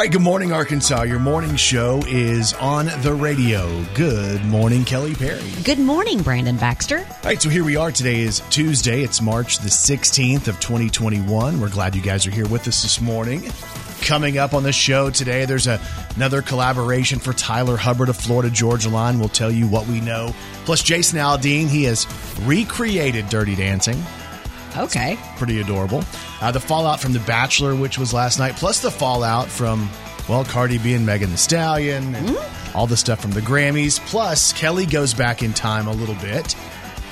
right, good morning, Arkansas. Your morning show is on the radio. Good morning, Kelly Perry. Good morning, Brandon Baxter. All right, so here we are. Today is Tuesday. It's March the 16th of 2021. We're glad you guys are here with us this morning. Coming up on the show today, there's a, another collaboration for Tyler Hubbard of Florida Georgia Line. We'll tell you what we know. Plus, Jason Aldean, he has recreated Dirty Dancing. Okay. Pretty adorable. Uh, the fallout from The Bachelor, which was last night, plus the fallout from, well, Cardi B and Megan Thee Stallion, and all the stuff from the Grammys. Plus, Kelly goes back in time a little bit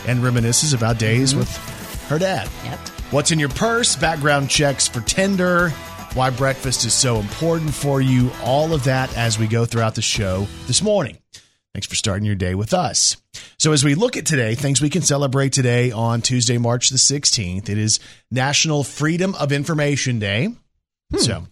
and reminisces about days with her dad. Yep. What's in your purse? Background checks for Tinder. Why breakfast is so important for you. All of that as we go throughout the show this morning. Thanks for starting your day with us. So, as we look at today, things we can celebrate today on Tuesday, March the 16th, it is National Freedom of Information Day. So,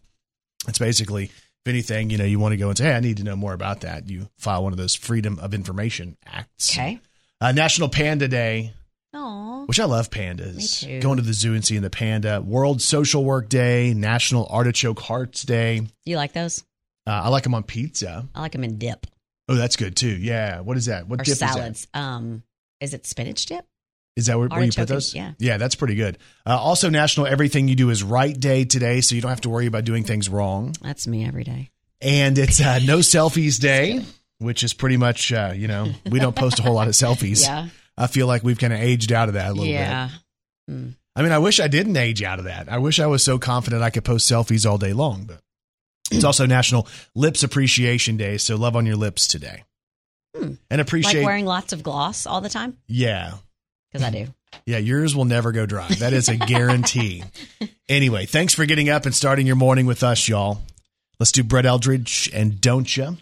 it's basically, if anything, you know, you want to go and say, hey, I need to know more about that, you file one of those Freedom of Information Acts. Okay. Uh, National Panda Day, Oh. which I love pandas. Going to the zoo and seeing the panda. World Social Work Day, National Artichoke Hearts Day. You like those? Uh, I like them on pizza. I like them in dip Oh, that's good too. Yeah. What is that? What or dip salads. Um, is it spinach dip? is that where, where you put those? yeah. Yeah, that's pretty good. Uh, also, National Everything You Do Is Right Day today, so you don't have to worry about doing things wrong. That's me every day. And it's uh, No Selfies Day, which is pretty much, uh, you know, we don't post a whole lot of selfies. Yeah. I feel like we've kind of aged out of that a little bit. Yeah. Mm. I mean, I wish I didn't age out of that. I wish I was so confident I could post selfies all day long, but it's also National Lips Appreciation Day, so love on your lips today. Hmm. And appreciate Like wearing lots of gloss all the time? Yeah. Because I do. Yeah, yours will never go dry. That is a guarantee. anyway, thanks for getting up and starting your morning with us, y'all. Let's do Brett Eldredge and Don't Ya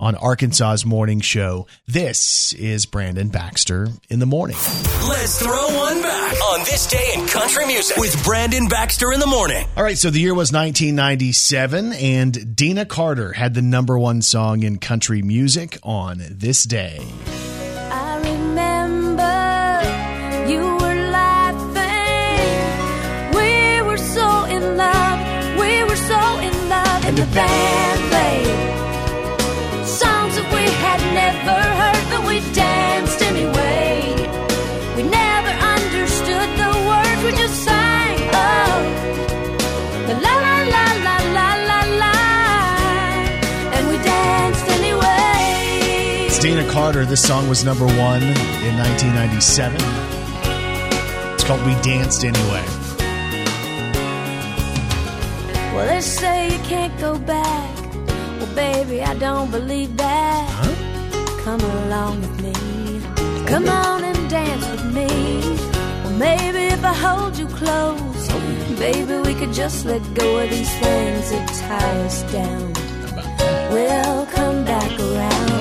on Arkansas's morning show. This is Brandon Baxter in the morning. Let's throw one back on this day in country music with Brandon Baxter in the morning. All right, so the year was 1997, and Deana Carter had the number one song in country music on this day. I remember Carter. This song was number one in 1997. It's called We Danced Anyway. Well, they say you can't go back. Well, baby, I don't believe that. Come along with me. Come on and dance with me. Well, maybe if I hold you close, baby, we could just let go of these things that tie us down. We'll come back around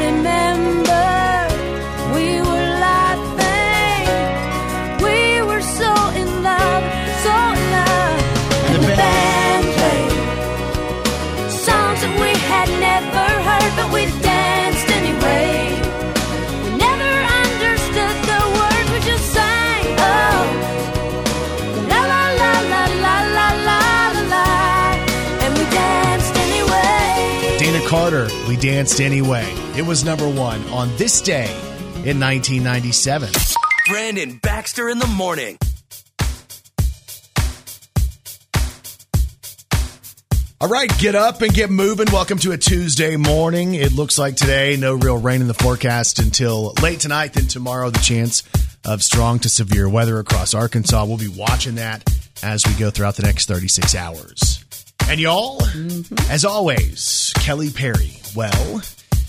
remember we Danced Anyway. It was number one on this day in 1997. Brandon Baxter in the morning. All right, get up and get moving. Welcome to a Tuesday morning. It looks like today, no real rain in the forecast until late tonight. Then tomorrow, the chance of strong to severe weather across Arkansas. We'll be watching that as we go throughout the next 36 hours. And y'all, mm-hmm. as always, Kelly Perry, well,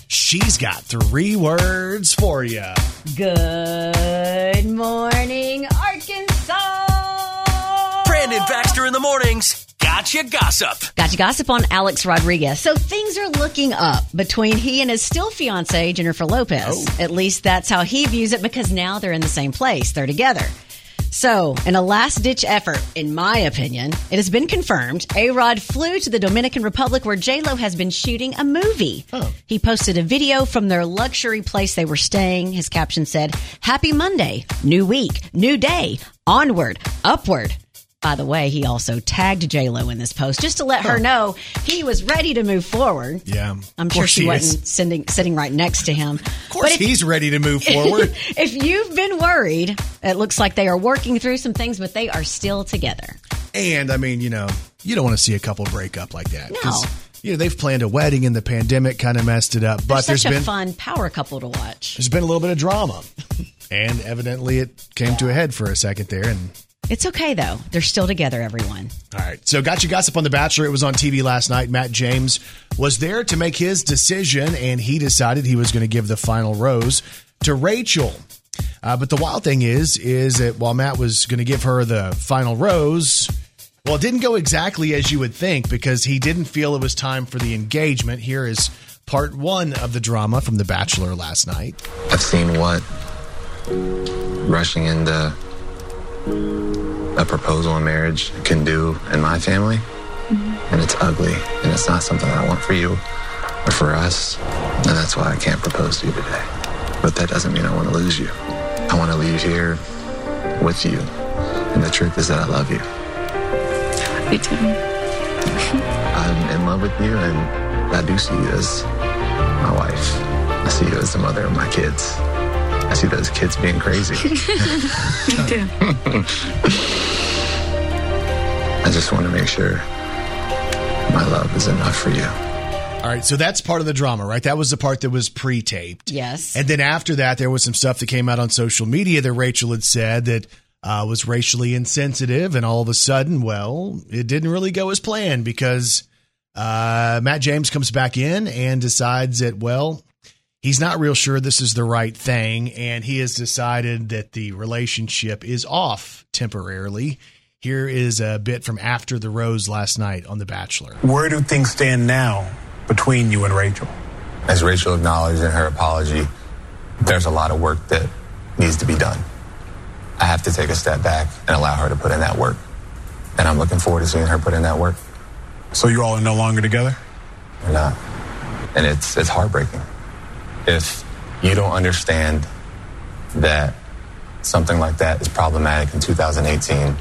she's got three words for you. Good morning, Arkansas. Brandon Baxter in the mornings. Gotcha gossip. Gotcha gossip on Alex Rodriguez. So things are looking up between he and his still fiancee, Jennifer Lopez. Oh. At least that's how he views it because now they're in the same place. They're together. So, in a last ditch effort, in my opinion, it has been confirmed A Rod flew to the Dominican Republic where Lo has been shooting a movie. Oh. He posted a video from their luxury place they were staying. His caption said, Happy Monday, new week, new day, onward, upward. By the way, he also tagged J Lo in this post just to let her know he was ready to move forward. Yeah. I'm sure she wasn't sitting sitting right next to him. Of course, he's ready to move forward. if you've been worried, it looks like they are working through some things, but they are still together. and I mean, you know, you don't want to see a couple break up like that. No. You know, they've planned a wedding and the pandemic kind of messed it up. But They're there's a been fun power couple to watch. there's been a little bit of drama. and evidently it came to a head for a second there and It's okay though; they're still together. Everyone. All right. So, got you gossip on The Bachelor. It was on TV last night. Matt James was there to make his decision, and he decided he was going to give the final rose to Rachel. Uh, but the wild thing is, is that while Matt was going to give her the final rose, well, it didn't go exactly as you would think because he didn't feel it was time for the engagement. Here is part one of the drama from The Bachelor last night. I've seen what rushing into a proposal in marriage can do in my family, mm-hmm. and it's ugly, and it's not something I want for you or for us, and that's why I can't propose to you today. But that doesn't mean I want to lose you. I want to leave here with you, and the truth is that I love you. Me too. I'm in love with you, and I do see you as my wife. I see you as the mother of my kids. I see those kids being crazy. Me too. I just want to make sure my love is enough for you. All right, so that's part of the drama, right? That was the part that was pre-taped. Yes. And then after that, there was some stuff that came out on social media that Rachel had said that uh, was racially insensitive, and all of a sudden, well, it didn't really go as planned because uh, Matt James comes back in and decides that well, he's not real sure this is the right thing, and he has decided that the relationship is off temporarily. Here is a bit from after the rose last night on The Bachelor. Where do things stand now between you and Rachel? As Rachel acknowledged in her apology, there's a lot of work that needs to be done. I have to take a step back and allow her to put in that work. And I'm looking forward to seeing her put in that work. So you all are no longer together? We're not. And it's it's heartbreaking. If you don't understand that something like that is problematic in 2018,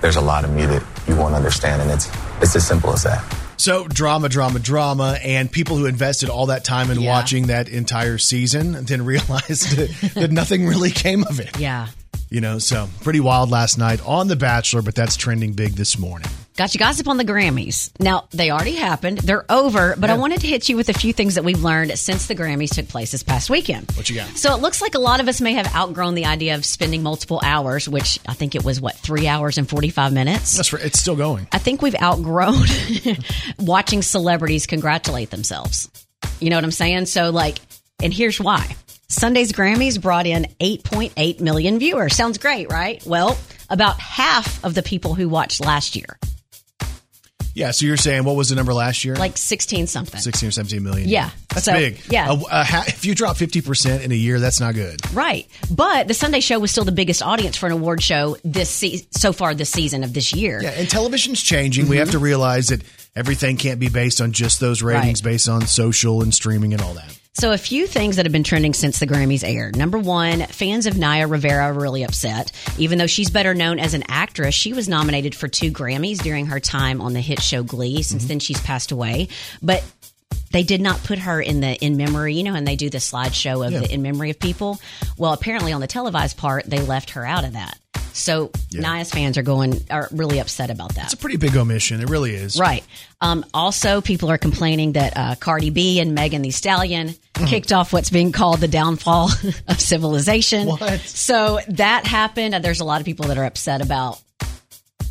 there's a lot of me that you won't understand, and it's it's as simple as that. So drama, drama, drama, and people who invested all that time in Yeah. watching that entire season then realized that, that nothing really came of it. Yeah. You know, so pretty wild last night on The Bachelor, but that's trending big this morning. Got you gossip on the Grammys. Now, they already happened. They're over, but I wanted to hit you with a few things that we've learned since the Grammys took place this past weekend. What you got? So it looks like a lot of us may have outgrown the idea of spending multiple hours, which I think it was, what, three hours and 45 minutes? That's right. It's still going. I think we've outgrown watching celebrities congratulate themselves. You know what I'm saying? So, like, and here's why. Sunday's Grammys brought in 8.8 million viewers. Sounds great, right? Well, about half of the people who watched last year, Yeah. So you're saying what was the number last year? like 16 something. 16 or 17 million. Yeah. That's So, big. yeah. A- a ha- if you drop 50% in a year, that's not good. Right. But the Sunday show was still the biggest audience for an award show this se- so far this season of this year. Yeah. And television's changing. We have to realize that everything can't be based on just those ratings, Mm-hmm. Right. based on social and streaming and all that. So, a few things that have been trending since the Grammys aired. Number one, fans of Naya Rivera are really upset. Even though she's better known as an actress, she was nominated for two Grammys during her time on the hit show Glee. Since mm-hmm. then, she's passed away. But they did not put her in the in memory, you know, and they do the slideshow of Yeah. the in memory of people. Well, apparently on the televised part, they left her out of that. So Naya's fans are going are really upset about that. It's a pretty big omission. It really is. Right. Um, also, people are complaining that uh, Cardi B and Megan Thee Stallion kicked off what's being called the downfall of civilization. What? So that happened. and There's a lot of people that are upset about.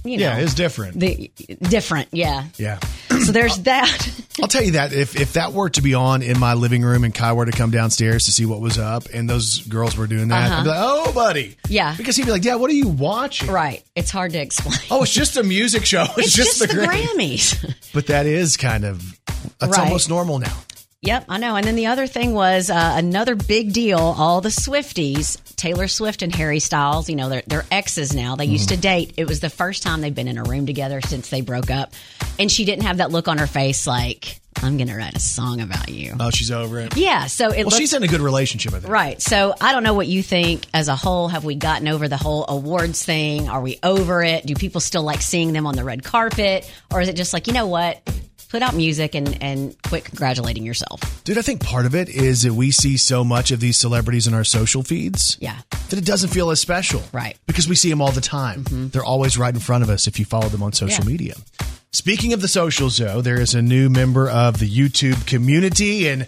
You know, Yeah, it's different. the different. Yeah. yeah. So there's that. I'll tell you that if, if that were to be on in my living room and Kai were to come downstairs to see what was up and those girls were doing that, I'd be like, oh, buddy. Uh-huh. Yeah. Because he'd be like, "Yeah, what are you watching? right. It's hard to explain. Oh, it's just a music show. It's, it's just, the Gram- Grammys. But that is kind of, that's Right. almost normal now. Yep, I know. And then the other thing was uh, another big deal. All the Swifties, Taylor Swift and Harry Styles, you know, they're, they're exes now. They used to mm. date. It was the first time they've been in a room together since they broke up. And she didn't have that look on her face like, I'm going to write a song about you. Oh, she's over it. Yeah, so it Well, looks she's in a good relationship, I think. Right. So I don't know what you think as a whole. Have we gotten over the whole awards thing? Are we over it? Do people still like seeing them on the red carpet? Or is it just like, you know what? Put out music and, and quit congratulating yourself. Dude, I think part of it is that we see so much of these celebrities in our social feeds. Yeah. That it doesn't feel as special. Right. Mm-hmm. Because we see them all the time. They're always right in front of us if you follow them on social Yeah. media. Speaking of the socials, though, there is a new member of the YouTube community, and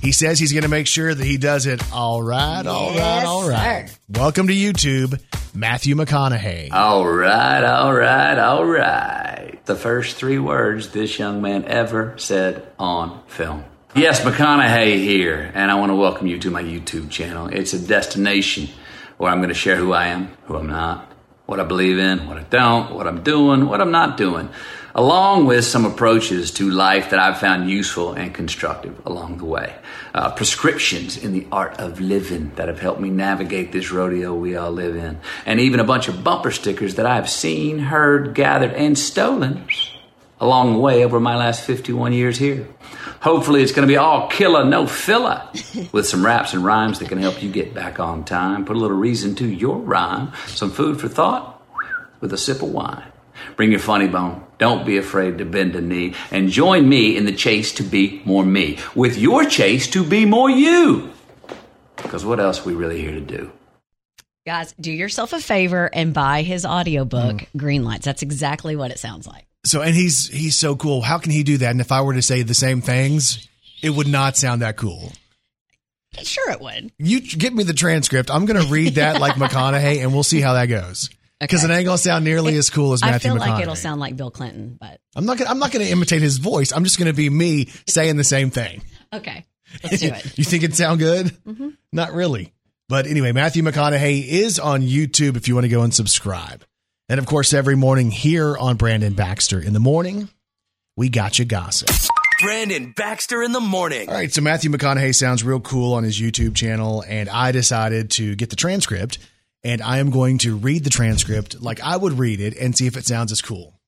he says he's going to make sure that he does it all right, all right, Yes, all right. sir. Welcome to YouTube, Matthew McConaughey. All right, all right, all right. The first three words this young man ever said on film. Yes, McConaughey here, and I want to welcome you to my YouTube channel. It's a destination where I'm going to share who I am, who I'm not, what I believe in, what I don't, what I'm doing, what I'm not doing, along with some approaches to life that I've found useful and constructive along the way. Uh, prescriptions in the art of living that have helped me navigate this rodeo we all live in, and even a bunch of bumper stickers that I've seen, heard, gathered, and stolen along the way over my last 51 years here. Hopefully, it's going to be all killer, no filler, with some raps and rhymes that can help you get back on time, put a little reason to your rhyme, some food for thought with a sip of wine. Bring your funny bone. Don't be afraid to bend a knee and join me in the chase to be more me, with your chase to be more you. Because what else are we really here to do? Guys, do yourself a favor and buy his audiobook, mm. Green Lights. That's exactly what it sounds like. So, and he's he's so cool. How can he do that? And if I were to say the same things, it would not sound that cool. Sure, it would. You get me the transcript. I'm going to read that like McConaughey, and we'll see how that goes. Because Okay. it ain't going to sound nearly as cool as Matthew. McConaughey. I feel like it'll sound like Bill Clinton, but I'm not. Gonna, I'm not going to imitate his voice. I'm just going to be me saying the same thing. okay. Let's do it. you think it sound good? Mm-hmm. Not really. But anyway, Matthew McConaughey is on YouTube if you want to go and subscribe. And of course, every morning here on Brandon Baxter in the morning, we got you gossip. Brandon Baxter in the morning. All right, so Matthew McConaughey sounds real cool on his YouTube channel, and I decided to get the transcript, and I am going to read the transcript like I would read it and see if it sounds as cool.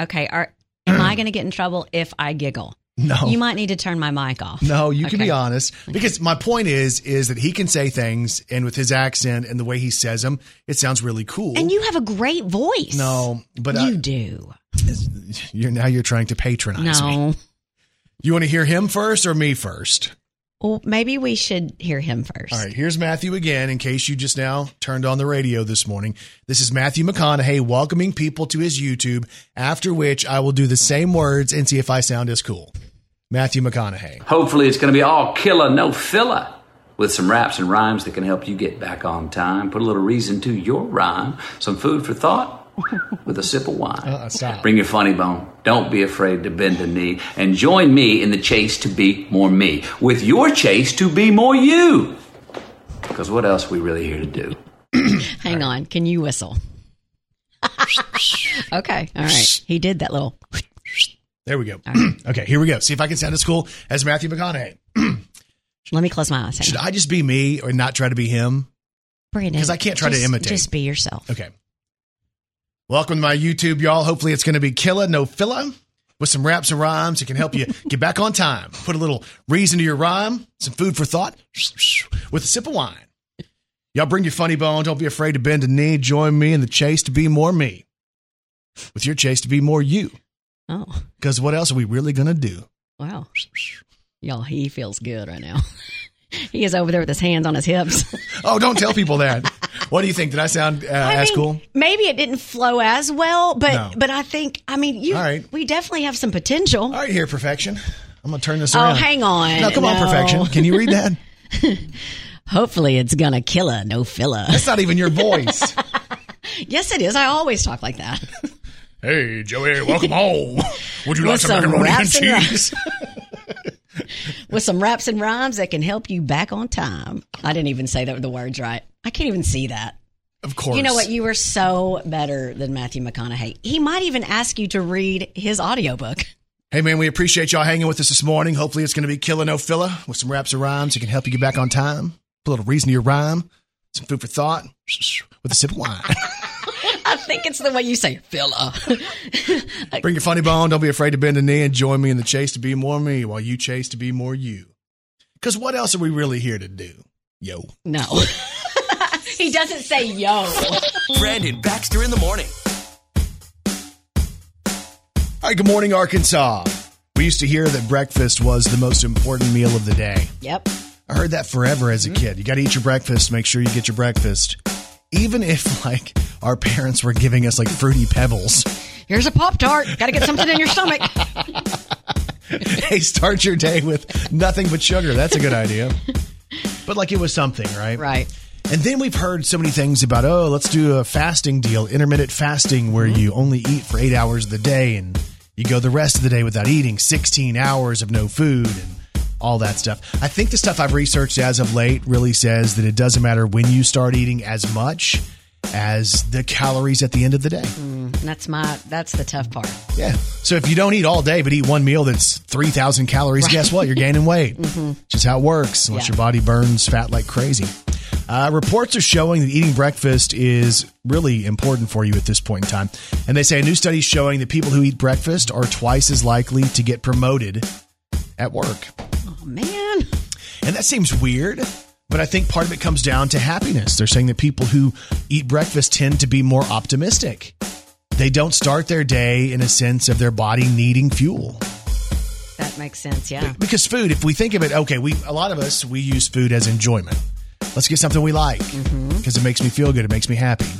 Okay. Are, am I going to get in trouble if I giggle? No. You might need to turn my mic off. No, you can be honest because my point is is that he can say things, and with his accent and the way he says them, it sounds really cool. And you have a great voice. no, but you I, do. you're now you're trying to patronize me. No. You want to hear him first or me first? Well, maybe we should hear him first. All right, here's Matthew again. In case you just now turned on the radio this morning, this is Matthew McConaughey welcoming people to his YouTube. After which, I will do the same words and see if I sound as cool. Matthew McConaughey. Hopefully, it's going to be all killer, no filler, with some raps and rhymes that can help you get back on time, put a little reason to your rhyme, some food for thought with a sip of wine. Uh. Bring your funny bone. Don't be afraid to bend a knee and join me in the chase to be more me, with your chase to be more you. Because what else are we really here to do? Hang on. Can you whistle? okay. All right. He did that little. There we go. okay, here we go. See if I can sound as cool as Matthew McConaughey. Let me close my eyes. Hang Should on. I just be me or not try to be him? Brandon, 'Cause I can't try to imitate. Just be yourself. Okay. Welcome to my YouTube, y'all. Hopefully, it's going to be killer, no filler, with some raps and rhymes that can help you get back on time. Put a little reason to your rhyme, some food for thought, with a sip of wine. Y'all bring your funny bone. Don't be afraid to bend a knee. Join me in the chase to be more me, with your chase to be more you. Oh, Because what else are we really going to do? wow. Y'all, he feels good right now. he is over there with his hands on his hips. Oh, don't tell people that. What do you think? Did I sound uh, I as mean, cool? Maybe it didn't flow as well, but No. but I think I mean you. All right. We definitely have some potential. All right, here, perfection. I'm going to turn this around. Oh, hang on. No, come on, perfection. Can you read that? Hopefully, it's gonna kill her, no filler. That's not even your voice. yes, it is. I always talk like that. Hey, Joey, welcome home. Would you like some some macaroni and and cheese? With some raps and rhymes that can help you back on time. I didn't even say that the words right. I can't even see that. Of course. You know what? You were so better than Matthew McConaughey. He might even ask you to read his audiobook. Hey, man, we appreciate y'all hanging with us this morning. Hopefully, it's going to be killing no filler with some raps and rhymes that can help you get back on time. Put a little reason to your rhyme, some food for thought with a sip of wine. I think it's the way you say filler. Bring your funny bone. Don't be afraid to bend a knee and join me in the chase to be more me while you chase to be more you. Because what else are we really here to do? Yo. no. he doesn't say yo. Brandon Baxter in the morning. All right, good morning, Arkansas. We used to hear that breakfast was the most important meal of the day. Yep. I heard that forever as a mm-hmm. kid. You got to eat your breakfast. Make sure you get your breakfast. Even if, like, our parents were giving us, like, fruity pebbles. Here's a Pop Tart. Got to get something in your stomach. hey, start your day with nothing but sugar. That's a good idea. But, like, it was something, right? Right. And then we've heard so many things about, oh, let's do a fasting deal, intermittent fasting, where mm-hmm. you only eat for eight hours of the day and you go the rest of the day without eating, 16 hours of no food and all that stuff. I think the stuff I've researched as of late really says that it doesn't matter when you start eating as much as the calories at the end of the day. And that's my that's the tough part. Yeah. So if you don't eat all day but eat one meal that's 3,000 calories, guess what? You're gaining weight. Just how it works unless Yeah. your body burns fat like crazy. Uh, reports are showing that eating breakfast is really important for you at this point in time. And they say a new study is showing that people who eat breakfast are twice as likely to get promoted at work. Oh man. And that seems weird, but I think part of it comes down to happiness. They're saying that people who eat breakfast tend to be more optimistic. They don't start their day in a sense of their body needing fuel. That makes sense, yeah. Because food, if we think of it, okay, we a lot of us we use food as enjoyment. Let's get something we like mm-hmm. because it makes me feel good. It makes me happy.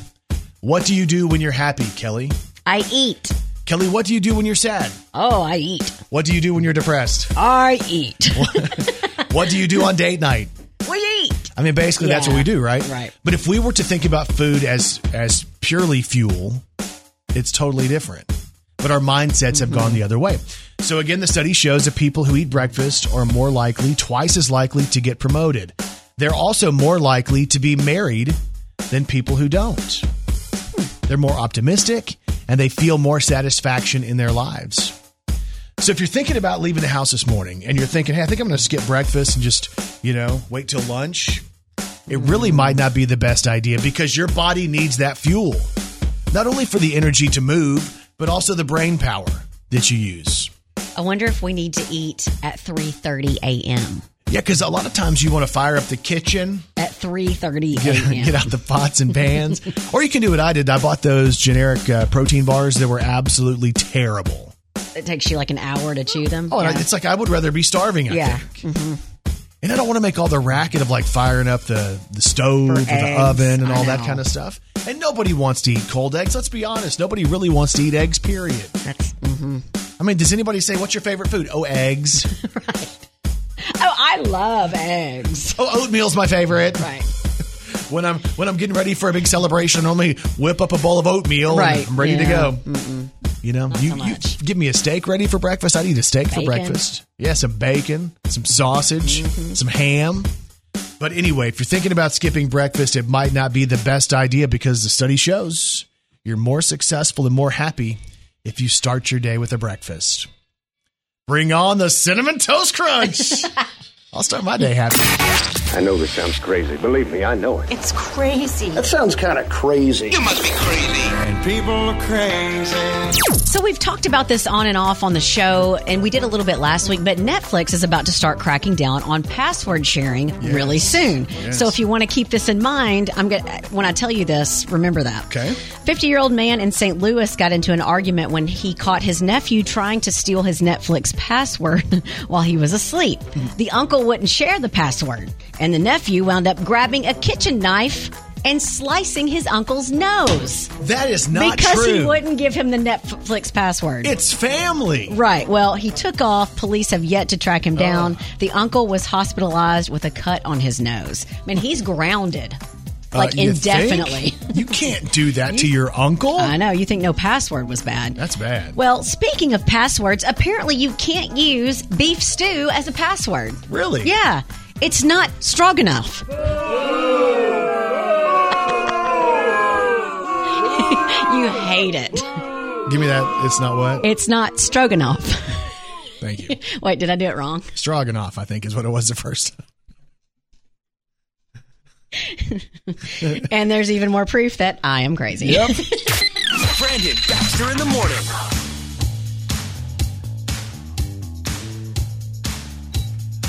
What do you do when you're happy, Kelly? I eat. Kelly, what do you do when you're sad? Oh, I eat. What do you do when you're depressed? I eat. What do you do on date night? we eat. I mean, basically, that's what we do, right? right. But if we were to think about food as as purely fuel, it's totally different. But our mindsets have gone mm-hmm. the other way. So again, the study shows that people who eat breakfast are more likely, twice as likely, to get promoted. They're also more likely to be married than people who don't. Hmm. They're more optimistic and they feel more satisfaction in their lives. So if you're thinking about leaving the house this morning and you're thinking, hey, I think I'm going to skip breakfast and just, you know, wait till lunch, it really might not be the best idea because your body needs that fuel. Not only for the energy to move, but also the brain power that you use. I wonder if we need to eat at 3:30 a.m. Yeah, because a lot of times you want to fire up the kitchen, At 3:30 get, a.m. get out the pots and pans, or you can do what I did. I bought those generic uh, protein bars that were absolutely terrible. It takes you like an hour to chew them. Oh, Yeah. it's like I would rather be starving. I Yeah. think. And I don't want to make all the racket of like firing up the, the stove or the oven and I all that kind of stuff. And nobody wants to eat cold eggs. Let's be honest. Nobody really wants to eat eggs, period. That's mhm. I mean, does anybody say, what's your favorite food? Oh, eggs. Oh, I love eggs. oh, oatmeal's my favorite. Right. When I'm when I'm getting ready for a big celebration, I only whip up a bowl of oatmeal Right. and I'm ready to Yeah. go. You know, you, so you give me a steak ready for breakfast. I'd eat a steak for breakfast. Yeah, some bacon, some sausage, Mm-hmm. some ham. But anyway, if you're thinking about skipping breakfast, it might not be the best idea because the study shows you're more successful and more happy if you start your day with a breakfast. Bring on the cinnamon toast crunch. I'll start my day happy. I know this sounds crazy. Believe me, I know it. It's crazy. That sounds kind of crazy. You must be crazy. And people are crazy. So we've talked about this on and off on the show, and we did a little bit last week. But Netflix is about to start cracking down on password sharing really soon. Yes. So if you want to keep this in mind, I'm gonna when I tell you this, remember that. Okay. 50 year old man in St. Louis got into an argument when he caught his nephew trying to steal his Netflix password while he was asleep. The uncle wouldn't share the password, and the nephew wound up grabbing a kitchen knife and slicing his uncle's nose That is not because true. he wouldn't give him the Netflix password. It's family. Right. Well, he took off. Police have yet to track him down. Oh. The uncle was hospitalized with a cut on his nose. I mean, he's grounded. Like Uh, you indefinitely. You can't do that to your uncle. I know. You think no password was bad. That's bad. Well, speaking of passwords, apparently you can't use beef stew as a password. Really? Yeah. It's not stroganoff. you hate it. Give me that. It's not what? It's not stroganoff. Thank you. Wait, did I do it wrong? Stroganoff, I think, is what it was the first time. and there's even more proof that I am crazy. Yep. Brandon Baxter in the morning.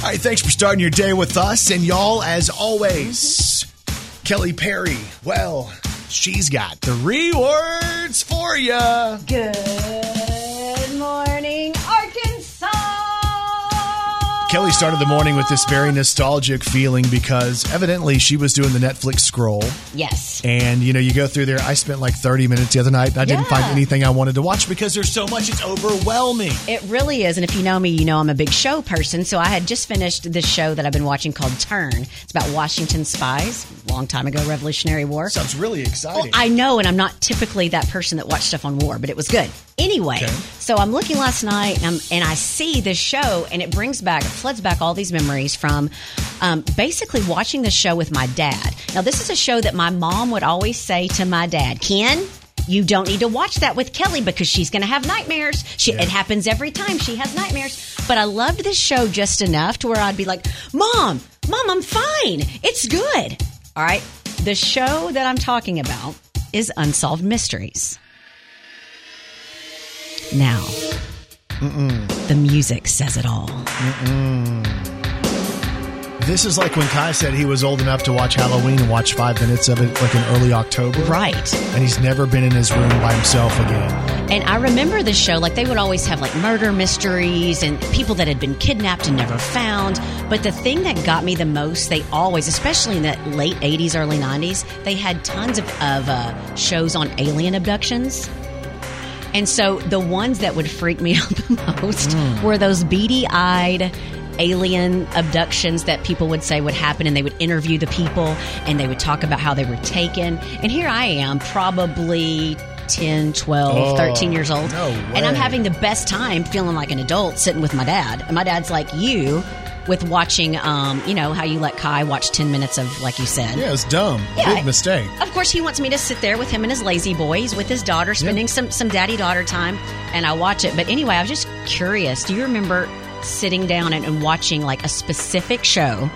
All right, thanks for starting your day with us. And y'all, as always, mm-hmm. Kelly Perry, well, she's got three words for you. Good Kelly started the morning with this very nostalgic feeling because evidently she was doing the Netflix scroll. Yes. And, you know, you go through there. I spent like 30 minutes the other night and I didn't find anything I wanted to watch because there's so much. It's overwhelming. It really is. And if you know me, you know I'm a big show person. So I had just finished this show that I've been watching called Turn. It's about Washington spies, long time ago, Revolutionary War. Sounds really exciting. I know, and I'm not typically that person that watch stuff on war, but it was good. Anyway, Okay. so I'm looking last night and, I'm, and I see this show, and it brings back, it floods back all these memories from um, basically watching the show with my dad. Now, this is a show that my mom would always say to my dad, Ken, you don't need to watch that with Kelly because she's going to have nightmares. She, It happens every time she has nightmares. But I loved this show just enough to where I'd be like, Mom, Mom, I'm fine. It's good. All right. The show that I'm talking about is Unsolved Mysteries. Now, the music says it all. This is like when Kai said he was old enough to watch Halloween and watch five minutes of it like in early October. Right. And he's never been in his room by himself again. And I remember the show, like they would always have like murder mysteries and people that had been kidnapped and never found. But the thing that got me the most, they always, especially in the late 80s, early 90s, they had tons of, of uh, shows on alien abductions. And so the ones that would freak me out the most were those beady eyed alien abductions that people would say would happen and they would interview the people and they would talk about how they were taken. And here I am, probably 10, 12, Oh, 13 years old. no And I'm having the best time feeling like an adult sitting with my dad. And my dad's like you with watching, um, you know, how you let Kai watch 10 minutes of, like you said. Yeah, it's dumb. Yeah. Big mistake. Of course, he wants me to sit there with him and his lazy boys, with his daughter, spending some some daddy daughter time, and I watch it. But anyway, I was just curious. Do you remember sitting down and, and watching like a specific show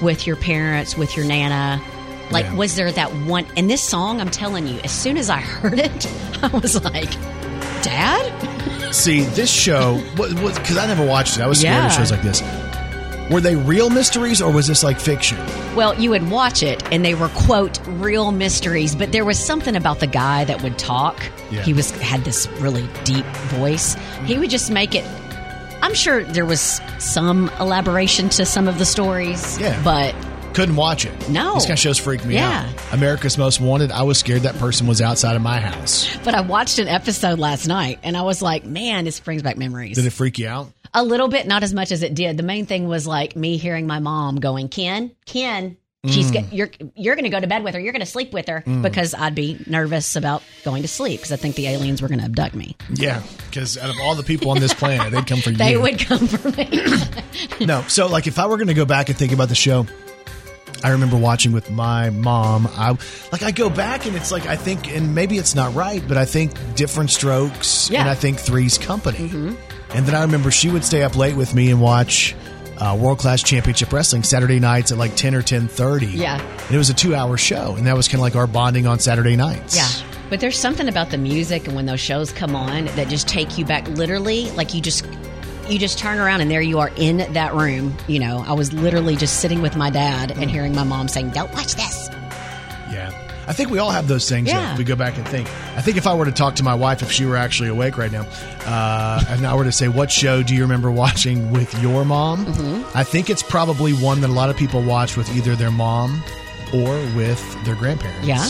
with your parents, with your nana? Like, Yeah. was there that one? And this song, I'm telling you, as soon as I heard it, I was like, "Dad." See, this show, because I never watched it. I was scared Yeah. of shows like this. Were they real mysteries or was this like fiction? Well, you would watch it, and they were quote real mysteries, but there was something about the guy that would talk. Yeah. He was had this really deep voice. He mm-hmm. would just make it. I'm sure there was some elaboration to some of the stories. Yeah. but Couldn't watch it. No. These kind of shows freak me Yeah. out. America's Most Wanted, I was scared that person was outside of my house. but I watched an episode last night, and I was like, man, this brings back memories. Did it freak you out? A little bit, not as much as it did. The main thing was like me hearing my mom going, "Ken, Ken, she's Mm. go- you're you're going to go to bed with her. You're going to sleep with her Mm. because I'd be nervous about going to sleep because I think the aliens were going to abduct me. Yeah, because out of all the people on this planet, they'd come for you. They would come for me. No, so like if I were going to go back and think about the show, I remember watching with my mom. I like I go back and it's like I think, and maybe it's not right, but I think different strokes, Yeah. and I think Three's Company. And then I remember she would stay up late with me and watch uh, World Class Championship Wrestling Saturday nights at like ten or ten thirty. Yeah. and it was a two hour show, and that was kind of like our bonding on Saturday nights. yeah. But there's something about the music and when those shows come on that just take you back literally like you just you just turn around and there you are in that room. You know, I was literally just sitting with my dad and hearing my mom saying, "Don't watch this." Yeah. I think we all have those things. Yeah. We go back and think. I think if I were to talk to my wife, if she were actually awake right now, uh, and I were to say, "What show do you remember watching with your mom?" Mm-hmm. I think it's probably one that a lot of people watch with either their mom or with their grandparents. Yeah?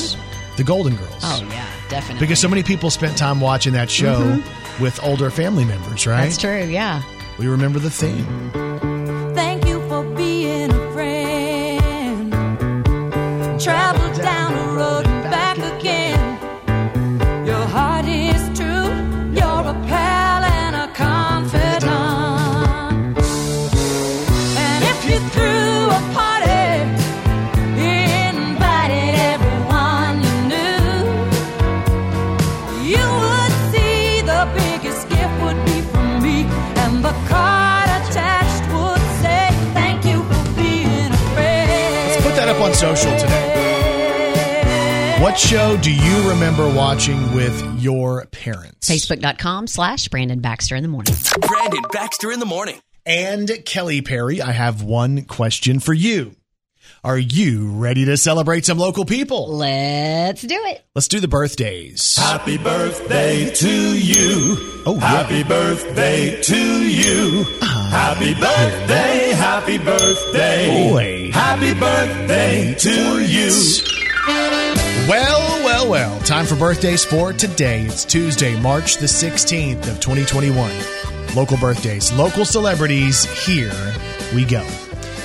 The Golden Girls. Oh yeah, definitely. Because so many people spent time watching that show with older family members, right? That's true. Yeah. We remember the theme. Social today. What show do you remember watching with your parents? Facebook.com slash Brandon Baxter in the morning. Brandon Baxter in the morning. And Kelly Perry, I have one question for you. Are you ready to celebrate some local people? Let's do it. Let's do the birthdays. Happy birthday to you. Oh, yeah. Happy birthday to you. Uh-huh. Happy birthday, happy birthday. Boy. Happy birthday to you. Well, well, well. Time for birthdays for today. It's Tuesday, March the 16th of 2021. Local birthdays, local celebrities. Here we go.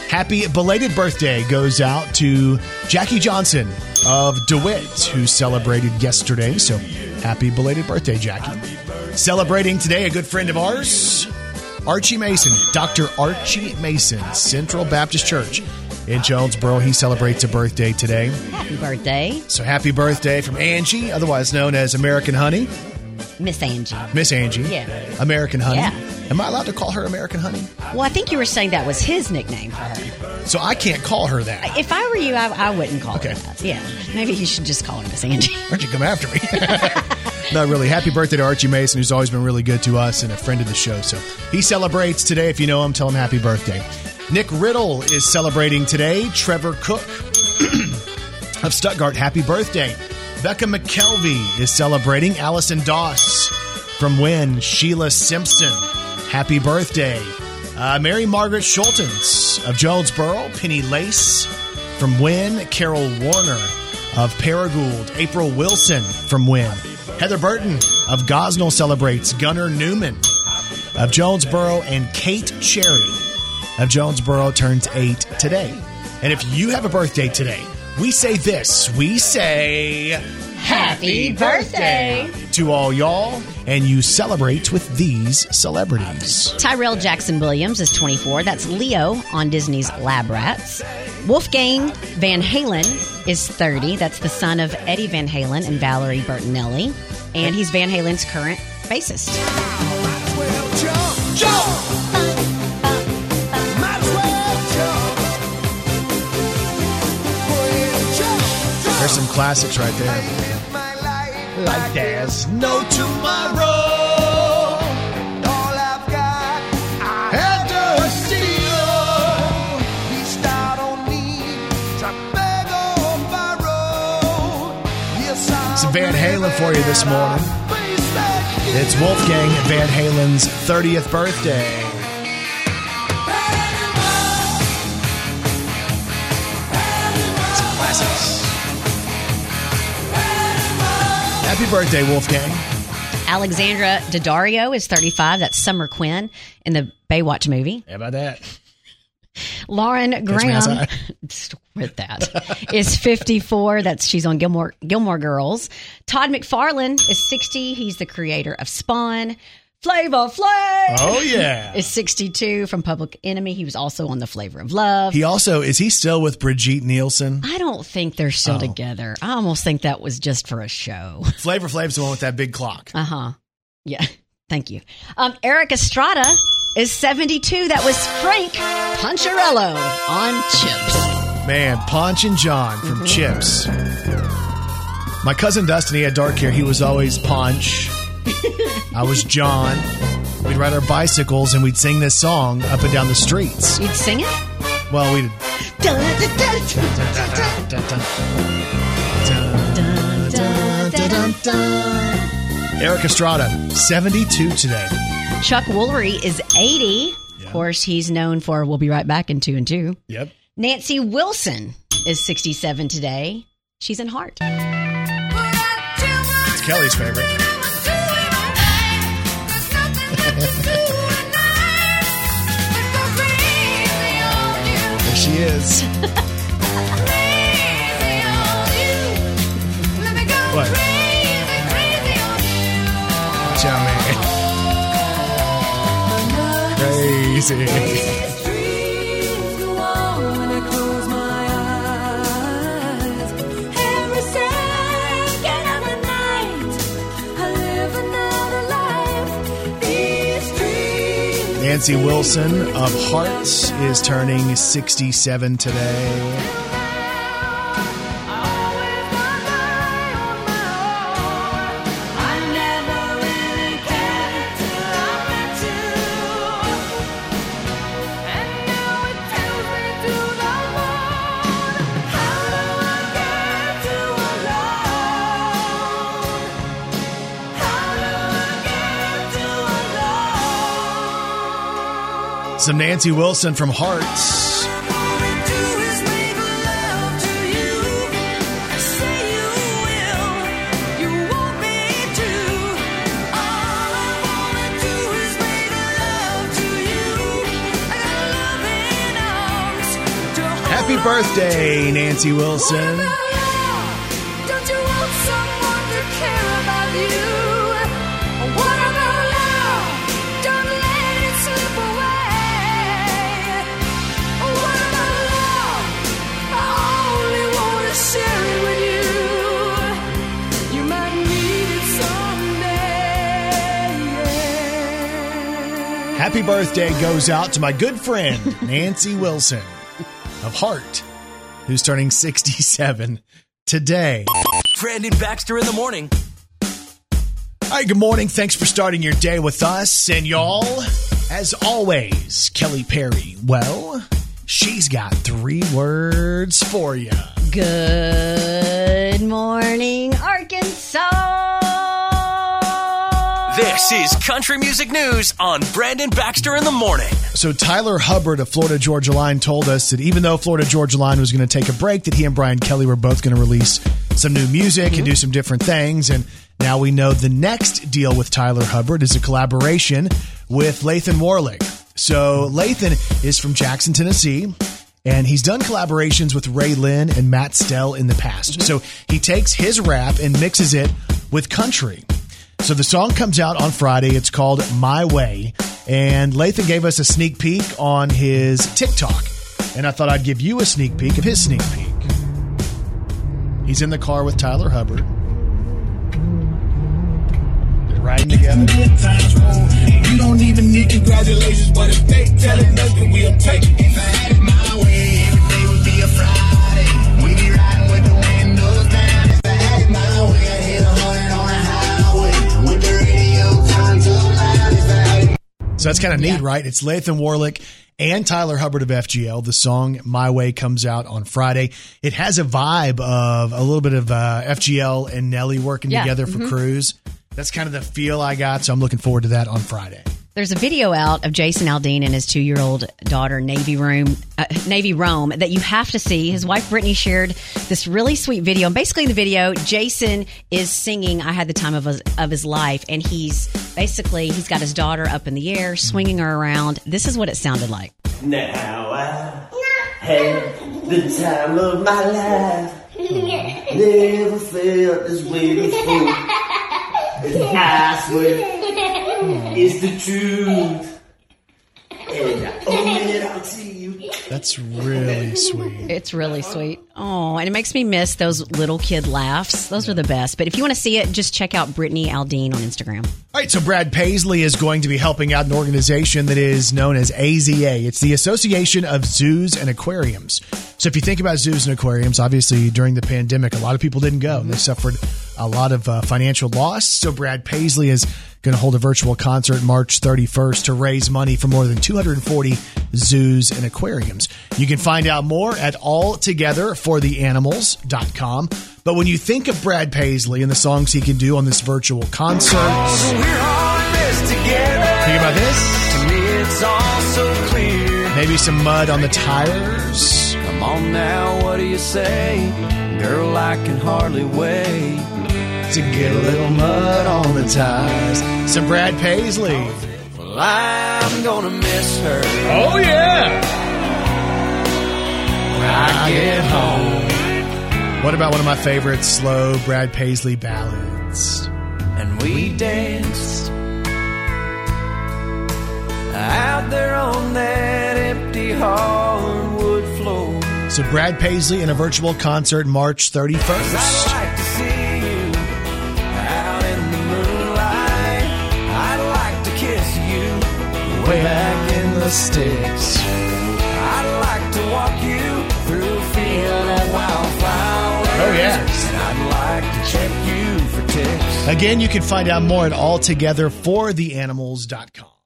Happy belated birthday goes out to Jackie Johnson of DeWitt, who celebrated yesterday. So happy belated birthday, Jackie. Celebrating today, a good friend of ours, Archie Mason, Dr. Archie Mason, Central Baptist Church in Jonesboro. He celebrates a birthday today. Happy birthday, So happy birthday from Angie, otherwise known as American Honey. Miss Angie. Miss Angie. Yeah. American Honey. Yeah. Am I allowed to call her American Honey? Well, I think you were saying that was his nickname for her. So I can't call her that. If I were you, I, I wouldn't call Okay. her that. Yeah. Maybe you should just call her Miss Angie. Why'd you come after me? Not really. Happy birthday to Archie Mason, who's always been really good to us and a friend of the show. So he celebrates today. If you know him, tell him happy birthday. Nick Riddle is celebrating today. Trevor Cook of Stuttgart, happy birthday. Becca McKelvey is celebrating. Allison Doss from Wynne. Sheila Simpson, happy birthday. Uh, Mary Margaret Schultens of Jonesboro. Penny Lace from Wynne. Carol Warner of Paragould. April Wilson from Wynne. Heather Burton of Gosnell celebrates. Gunnar Newman of Jonesboro. And Kate Cherry of Jonesboro turns eight today. And if you have a birthday today, we say this. We say Happy birthday. to all y'all, and you celebrate with these celebrities. Tyrel Jackson Williams is 24. That's Leo on Disney's Lab Rats. Wolfgang Van Halen is 30. That's the son of Eddie Van Halen and Valerie Bertinelli. And he's Van Halen's current bassist. There's some classics right there. Like there's no tomorrow. Had to steal. Some Van Halen for you this morning. It's Wolfgang Van Halen's 30th birthday. Happy birthday, Wolfgang. Alexandra Daddario is 35. That's Summer Quinn in the Baywatch movie. How about that? Lauren Graham with that is 54. That's she's on Gilmore Gilmore Girls. Todd McFarlane is 60. He's the creator of Spawn. Flavor Flav Oh, yeah. is 62 from Public Enemy. He was also on The Flavor of Love. He also, is he still with Brigitte Nielsen? I don't think they're still Oh. together. I almost think that was just for a show. Flavor Flav's the one with that big clock. Uh huh. Yeah. Thank you. Um, Erik Estrada is 72. That was Frank Poncherello on Chips. Man, Ponch and John from Chips. My cousin Dustin, he had dark hair. He was always Ponch. I was John. We'd ride our bicycles and we'd sing this song up and down the streets. You'd sing it? Well, we'd. Erik Estrada, 72 today. Chuck Woolery is 80. Of course, he's known for We'll Be Right Back in Two and Two. Yep. Nancy Wilson is 67 today. She's in Heart. It's Kelly's favorite. There she is. What? Man. Crazy. Nancy Wilson of Hearts is turning 67 today. Some Nancy Wilson from Hearts. Happy birthday, Nancy Wilson. Happy birthday goes out to my good friend, Nancy Wilson of Heart, who's turning 67 today. Brandon Baxter in the morning. All right, good morning. Thanks for starting your day with us. And y'all, as always, Kelly Perry, well, she's got three words for you. Good morning, Arkansas. This is Country Music News on Brandon Baxter in the morning. So Tyler Hubbard of Florida Georgia Line told us that even though Florida Georgia Line was going to take a break, that he and Brian Kelley were both going to release some new music and do mm-hmm. some different things. And now we know the next deal with Tyler Hubbard is a collaboration with Lathan Warlick. So Lathan is from Jackson, Tennessee. And he's done collaborations with RaeLynn and Matt Stell in the past. Mm-hmm. So he takes his rap and mixes it with country. So the song comes out on Friday. It's called My Way. And Lathan gave us a sneak peek on his TikTok. And I thought I'd give you a sneak peek of his sneak peek. He's in the car with Tyler Hubbard. Riding together. You don't even need congratulations, but if they then we'll take it. So that's kind of neat, right? It's Lathan Warlick and Tyler Hubbard of FGL. The song My Way comes out on Friday. It has a vibe of a little bit of uh, FGL and Nelly working Yeah. together for Mhm. Cruise. That's kind of the feel I got. So I'm looking forward to that on Friday. There's a video out of Jason Aldean and his two year old daughter, Navy Room, uh, Navy Rome, that you have to see. His wife Brittany shared this really sweet video. And basically, in the video, Jason is singing "I Had the Time of His, of his Life," and he's basically he's got his daughter up in the air, swinging her around. This is what it sounded like. Now I had the time of my life. Never felt this way before. I swear it's the truth. And I owe it all to you. That's really sweet. It's really sweet. Oh, and it makes me miss those little kid laughs. Those are the best. But if you want to see it, just check out Brittany Aldean on Instagram. All right, so Brad Paisley is going to be helping out an organization that is known as AZA. It's the Association of Zoos and Aquariums. So if you think about zoos and aquariums, obviously during the pandemic, a lot of people didn't go. They suffered a lot of uh, financial loss. So Brad Paisley is going to hold a virtual concert March 31st to raise money for more than 240 zoos and aquariums. You can find out more at alltogetherfortheanimals.com. But when you think of Brad Paisley and the songs he can do on this virtual concert. Think about this. So maybe some mud on the tires. Come on now, what do you say? Girl, I can hardly wait to get a little mud on the tires. Some Brad Paisley. Well, I'm gonna miss her. Oh, yeah. When I get home. What about one of my favorite slow Brad Paisley ballads? And we danced out there on that empty floor. So Brad Paisley in a virtual concert March 31st. I'd like to see you out in the moonlight. I'd like to kiss you way back in the sticks. I'd like to walk you through a field of wildflowers. Oh, yes. And I'd like to check you for ticks. Again, you can find out more at alltogetherfortheanimals.com.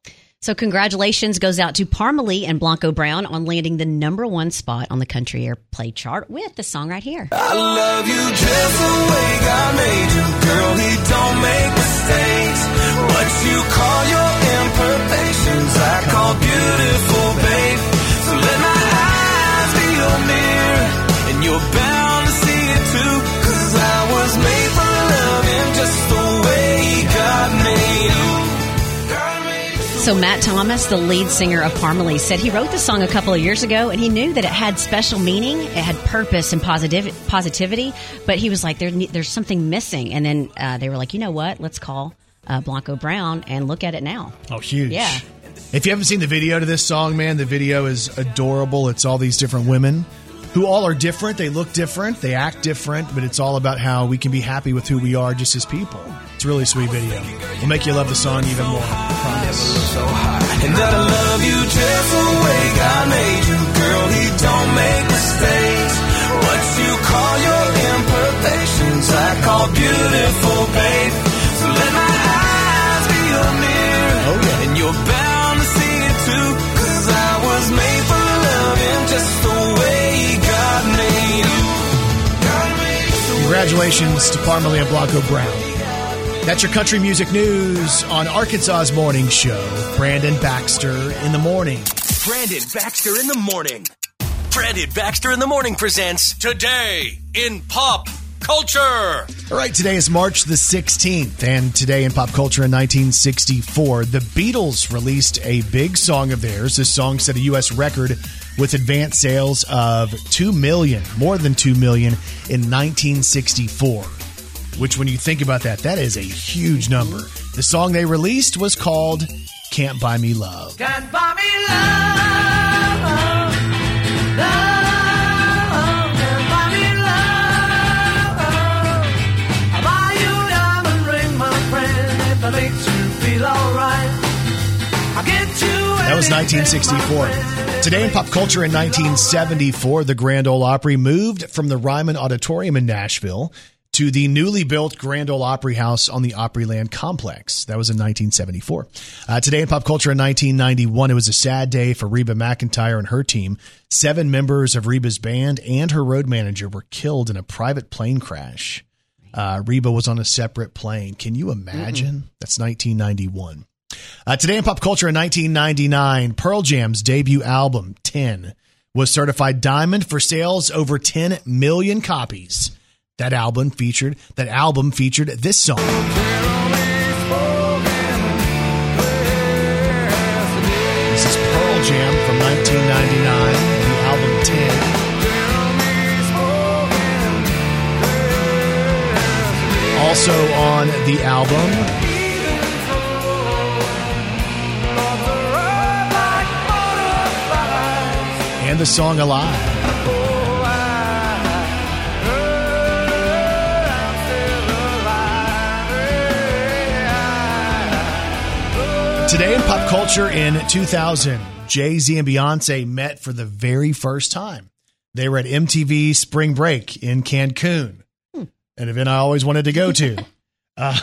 So congratulations goes out to Parmalee and Blanco Brown on landing the number one spot on the country airplay chart with the song right here. I love you just the way God made you, girl. He don't make mistakes. What you call your imperfections, I call beautiful, babe. So let my eyes be your mirror, and bound So Matt Thomas, the lead singer of Parmalee, said he wrote the song a couple of years ago and he knew that it had special meaning, it had purpose and positiv- positivity, but he was like, there, there's something missing. And then uh, they were like, you know what? Let's call uh, Blanco Brown and look at it now. Oh, huge. Yeah. If you haven't seen the video to this song, man, the video is adorable. It's all these different women who all are different. They look different, they act different, but it's all about how we can be happy with who we are just as people. It's a really sweet video. Will make you love the song even more. And I love you just the way God made you, girl. He don't make mistakes. What you call your imperfections, I call beautiful. Congratulations to Parmalee and Blanco Brown. That's your country music news on Arkansas's morning show. Brandon Baxter in the morning. Brandon Baxter in the morning. Brandon Baxter in the morning presents Today in Pop Culture. All right, today is March the 16th, and today in pop culture in 1964, the Beatles released a big song of theirs. This song set a U.S. record with advanced sales of 2 million, more than 2 million in 1964. Which, when you think about that, that is a huge number. The song they released was called Can't Buy Me Love. Can't buy me love. Love. Can't buy me love. I'll buy you a diamond ring, my friend, if it makes you feel alright. I'll get you That was 1964. Today in pop culture in 1974, the Grand Ole Opry moved from the Ryman Auditorium in Nashville to the newly built Grand Ole Opry House on the Opryland complex. That was in 1974. Uh, today in pop culture in 1991, it was a sad day for Reba McEntire and her team. Seven members of Reba's band and her road manager were killed in a private plane crash. Uh, Reba was on a separate plane. Can you imagine? That's 1991. Uh, today in pop culture in 1999, Pearl Jam's debut album, 10, was certified diamond for sales over 10 million copies. That album featured that album featured this song. This is Pearl Jam from 1999, the album 10. Also on the album and the song Alive. Today in pop culture in 2000, Jay Z and Beyonce met for the very first time. They were at MTV Spring Break in Cancun, an event I always wanted to go to. Uh,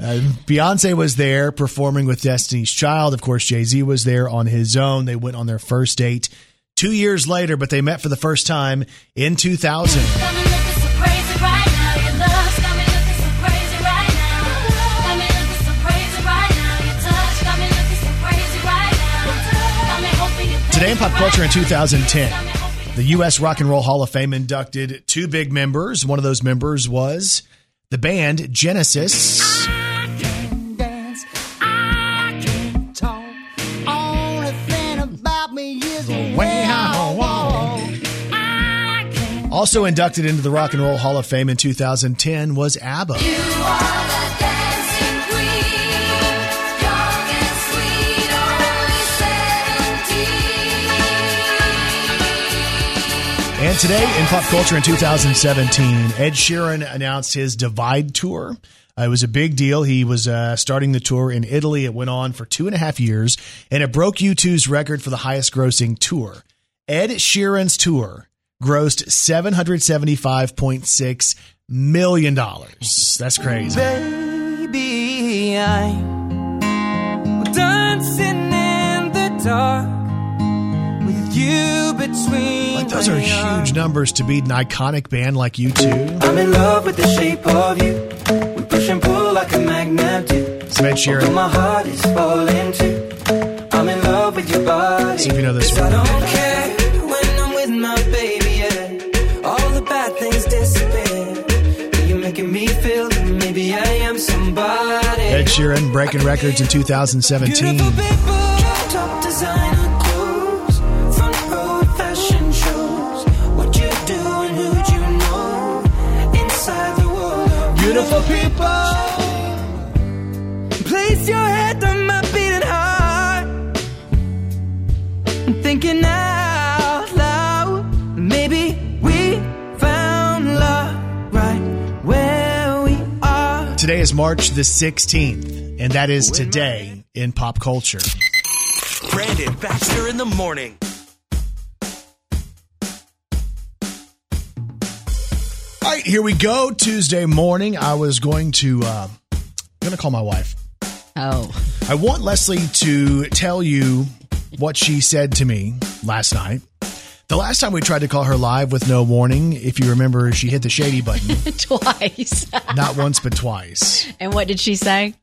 uh, Beyonce was there performing with Destiny's Child. Of course, Jay Z was there on his own. They went on their first date two years later, but they met for the first time in 2000. Today in pop culture in 2010, the U.S. Rock and Roll Hall of Fame inducted two big members. One of those members was the band Genesis. Also inducted into the Rock and Roll Hall of Fame in 2010 was ABBA. And today in pop culture in 2017, Ed Sheeran announced his Divide tour. Uh, it was a big deal. He was uh, starting the tour in Italy. It went on for two and a half years, and it broke U2's record for the highest grossing tour. Ed Sheeran's tour grossed $775.6 million. That's crazy. Baby, I'm dancing in the dark with you between. Like those are huge numbers to beat an iconic band like U2. I'm in love with the shape of you. We push and pull like a magnet do. It's Ed Sheeran. my heart is falling too. I'm in love with your body. See if you know this one. Somebody. Ed Sheeran breaking records in 2017. Top clothes, front shows. What you do and who'd you know? Inside the world of beautiful people. Today is March the 16th, and that is today in pop culture. Brandon Baxter in the morning. All right, here we go. Tuesday morning. I was going to, uh, going to call my wife. Oh. I want Leslie to tell you what she said to me last night. The last time we tried to call her live with no warning, if you remember, she hit the shady button. Twice. Not once, but twice. and what did she say?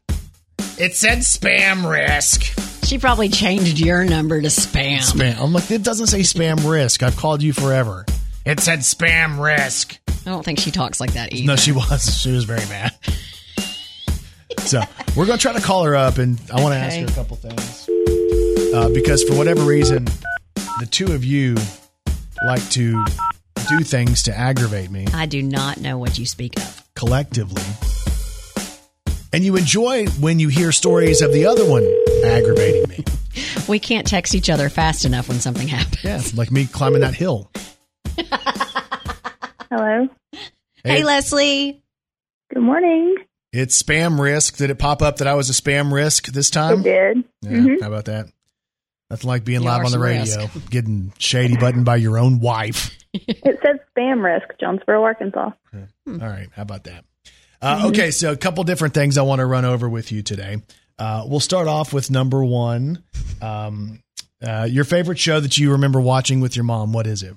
It said spam risk. She probably changed your number to spam. Spam. I'm like, it doesn't say spam risk. I've called you forever. It said spam risk. I don't think she talks like that either. No, she was. She was very mad. so we're going to try to call her up, and I want to ask her a couple things. Uh, because for whatever reason, the two of you like to do things to aggravate me I do not know what you speak of. collectively. And you enjoy when you hear stories of the other one aggravating me. We can't text each other fast enough when something happens. Yeah, like me climbing that hill. Hello. Hey, Leslie. Good morning. It's spam risk. Did it pop up that I was a spam risk this time? It did. Yeah, Mhm. how about that? Nothing like being You live on the some radio, getting shady button by your own wife. It says spam risk, Jonesboro, Arkansas. All right, how about that? Uh, Okay, so a couple different things I want to run over with you today. Uh, we'll start off with number one. Um, uh, your favorite show that you remember watching with your mom. What is it?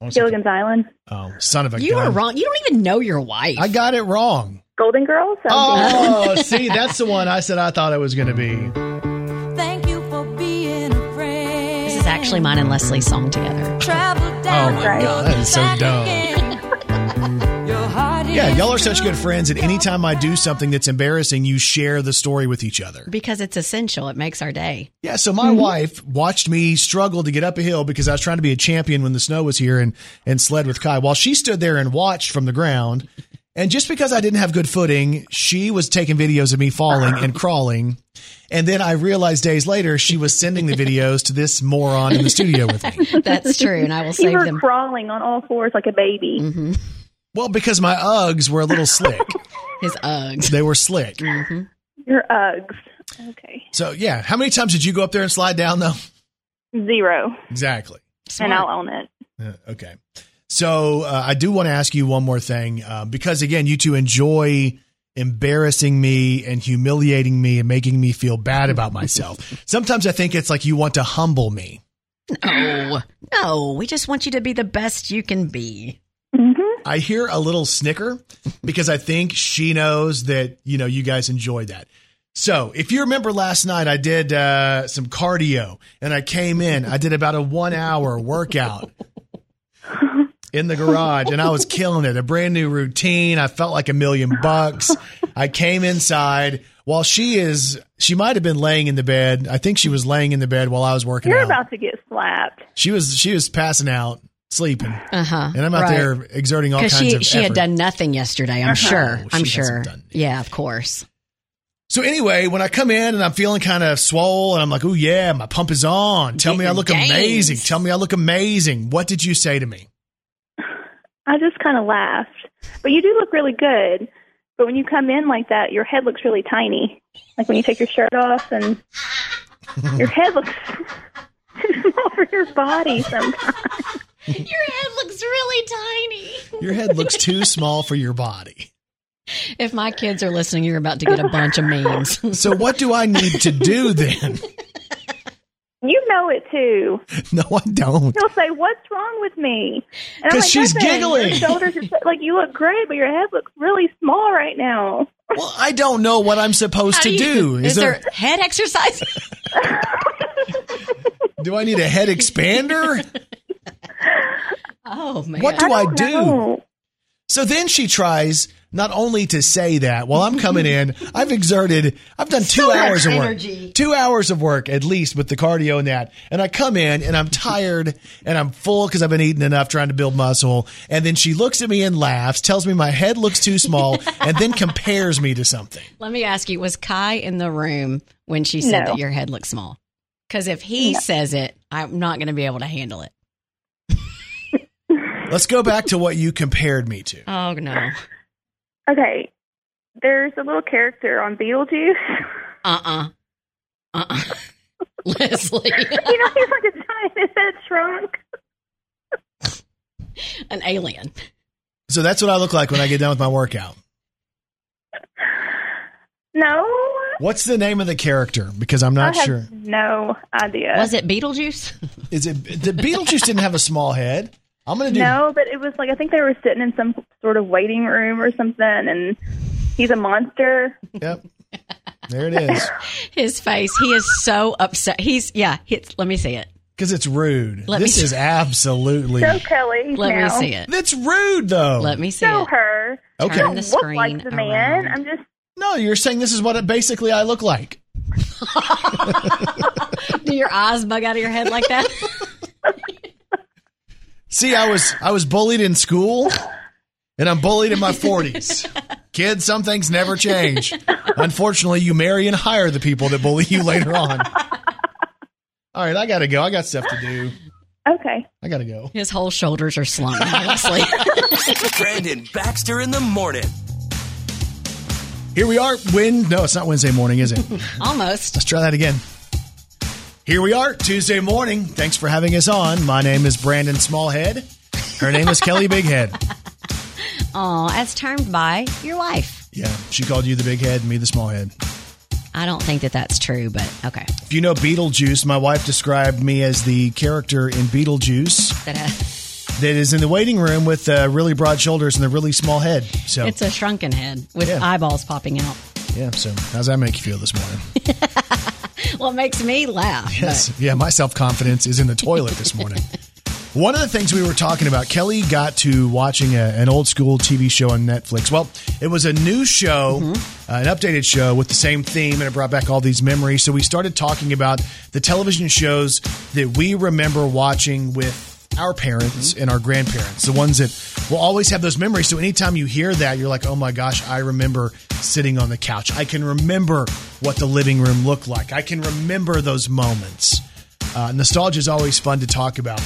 I wanna say- Gilligan's Island. Oh, son of a You gun! were wrong. You don't even know your wife. I got it wrong. Golden Girls. Oh, see, that's the one I said I thought it was going to be. Actually mine and Leslie's song together. Travel Oh down my the god, that is so dumb. Yeah, y'all are such good friends, and anytime I do something that's embarrassing, you share the story with each other. Because it's essential. It makes our day. Yeah, so my mm-hmm. wife watched me struggle to get up a hill because I was trying to be a champion when the snow was here and, and sled with Kai. While she stood there and watched from the ground, and just because I didn't have good footing, she was taking videos of me falling and crawling. And then I realized days later she was sending the videos to this moron in the studio with me. That's true, and I will You save were them. crawling on all fours like a baby. Mm-hmm. Well, because my Uggs were a little slick. His Uggs. They were slick. Your Uggs. Okay. So, yeah. How many times did you go up there and slide down, though? Zero. Exactly. And I'll own it. Yeah, okay. So uh, I do want to ask you one more thing uh, because again, you two enjoy embarrassing me and humiliating me and making me feel bad about myself. Sometimes I think it's like you want to humble me. No, no. We just want you to be the best you can be. I hear a little snicker because I think she knows that you know you guys enjoy that. So if you remember last night, I did uh, some cardio and I came in. I did about a one hour workout in the garage and I was killing it. A brand new routine. I felt like a million bucks. I came inside while she is. She might have been laying in the bed. I think she was laying in the bed while I was working You're out. about to get slapped. she was. She was passing out, sleeping. Uh huh. And I'm out there exerting all kinds because she of she had done nothing yesterday. I'm Uh-huh. sure. Oh, I'm sure. Yeah, of course. So anyway, when I come in and I'm feeling kind of swole and I'm like, oh yeah, my pump is on. Tell me I look gains. amazing. Tell me I look amazing. What did you say to me? I just kind of laughed. But you do look really good. But when you come in like that, your head looks really tiny. Like when you take your shirt off and your head looks too small for your body sometimes. Your head looks really tiny. Your head looks too small for your body. If my kids are listening, you're about to get a bunch of memes. So what do I need to do then? too. No, I don't. He'll say, "What's wrong with me?" And I'm 'Cause she's "Nothing. giggling." Your shoulders are like you look great, but your head looks really small right now. Well, I don't know what I'm supposed How to do do. you- Is, there, head exercise? do I need a head expander? oh man. What do I, don't do? know. So then she tries not only to say that while I'm coming in, I've exerted, I've done two So hours of work, energy. two hours of work at least with the cardio and that. And I come in and I'm tired and I'm full because I've been eating enough trying to build muscle. And then she looks at me and laughs, tells me my head looks too small, and then compares me to something. Let me ask you: Was Kai in the room when she said No. that your head looks small? Because if he No. says it, I'm not going to be able to handle it. Let's go back to what you compared me to. Oh no. Okay, there's a little character on Beetlejuice. Uh uh-uh. uh. Uh uh. Leslie, you know, he's like a giant head shrunk. an alien. So that's what I look like when I get done with my workout. No, What's the name of the character? Because I'm not I have sure. no idea. Was it Beetlejuice? Is it the Beetlejuice didn't have a small head? I'm gonna do No, but it was like I think they were sitting in some sort of waiting room or something, and he's a monster. Yep. There it is. His face. He is so upset. He's yeah. It's, let me see it. Because it's rude. Let me this see- is absolutely. Show Kelly. Let now. me see it. That's rude, though. Let me see Show it. her. Okay. Turn the Look like screen the man. around. I'm just. No, you're saying this is what it, basically I look like. Do your eyes bug out of your head like that? See, I was I was bullied in school, and I'm bullied in my 40s. Kids, some things never change. Unfortunately, you marry and hire the people that bully you later on. All right, I got to go. I got stuff to do. Okay. I got to go. His whole shoulders are slumped. Honestly. Brandon Baxter in the morning. Here we are. When? No, it's not Wednesday morning, is it? Almost. Let's try that again. Here we are, Tuesday morning. Thanks for having us on. My name is Brandon Smallhead. Her name is Kelly Bighead. Oh, as termed by your wife. Yeah, she called you the big head, me the small head. I don't think that that's true, but okay. If you know Beetlejuice, my wife described me as the character in Beetlejuice That uh, that is in the waiting room with uh, really broad shoulders and a really small head. So, it's a shrunken head with Yeah. eyeballs popping out. yeah. So, how's that make you feel this morning? It makes me laugh. Yes. Yeah, my self confidence is in the toilet this morning. One of the things we were talking about, Kelly got to watching a, an old school TV show on Netflix. Well, it was a new show, uh, an updated show with the same theme, and it brought back all these memories. So we started talking about the television shows that we remember watching with our parents and our grandparents, the ones that will always have those memories. So anytime you hear that, you're like, oh my gosh, I remember sitting on the couch. I can remember what the living room looked like. I can remember those moments. Uh, nostalgia is always fun to talk about.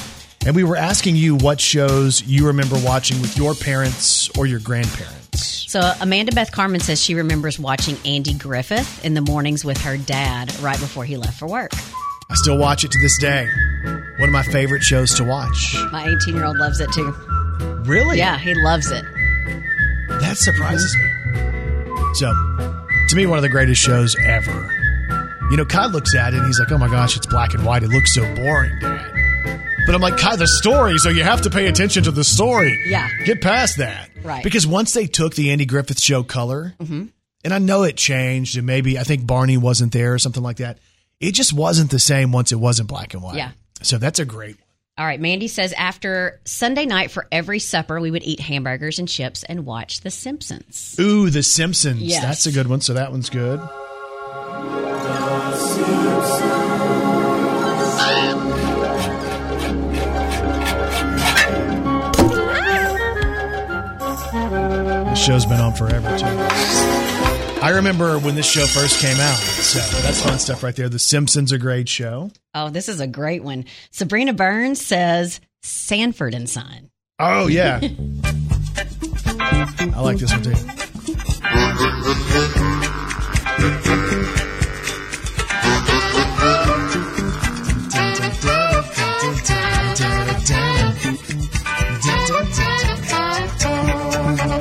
And we were asking you what shows you remember watching with your parents or your grandparents. So Amanda Beth Carmen says she remembers watching Andy Griffith in the mornings with her dad right before he left for work. I still watch it to this day. One of my favorite shows to watch. My 18 year old loves it too. Really? Yeah, he loves it. That surprises me. So, to me, one of the greatest shows ever. You know, Kai looks at it and he's like, oh my gosh, it's black and white. It looks so boring, Dad. But I'm like, Kai, the story, so you have to pay attention to the story. Yeah. Get past that. Right. Because once they took the Andy Griffith show color, Mm-hmm. and I know it changed, and maybe I think Barney wasn't there or something like that. It just wasn't the same once it wasn't black and white. Yeah. So that's a great one. All right, Mandy says after Sunday night for every supper, we would eat hamburgers and chips and watch The Simpsons. Ooh, The Simpsons. Yes. That's a good one. So that one's good. This show's been on forever, too. I remember when this show first came out. So that's fun stuff right there. The Simpsons, a great show. Oh, this is a great one. Sabrina Burns says Sanford and Son. Oh, yeah. I like this one, too.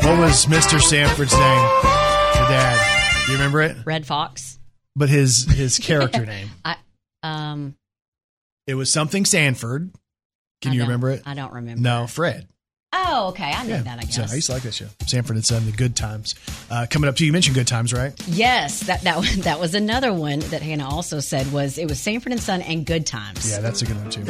What was Mr. Sanford's name? The dad. Do you remember it? Redd Foxx. But his his character name. I um It was something Sanford. Can I you remember it? I don't remember. No, Fred. Oh, okay. I knew that. I So guess. I used to like that show. Sanford and Son, The Good Times. Uh, coming up to you, you mentioned Good Times, right? Yes, that that that was another one that Hannah also said was it was Sanford and Son and Good Times. Yeah, that's a good one too.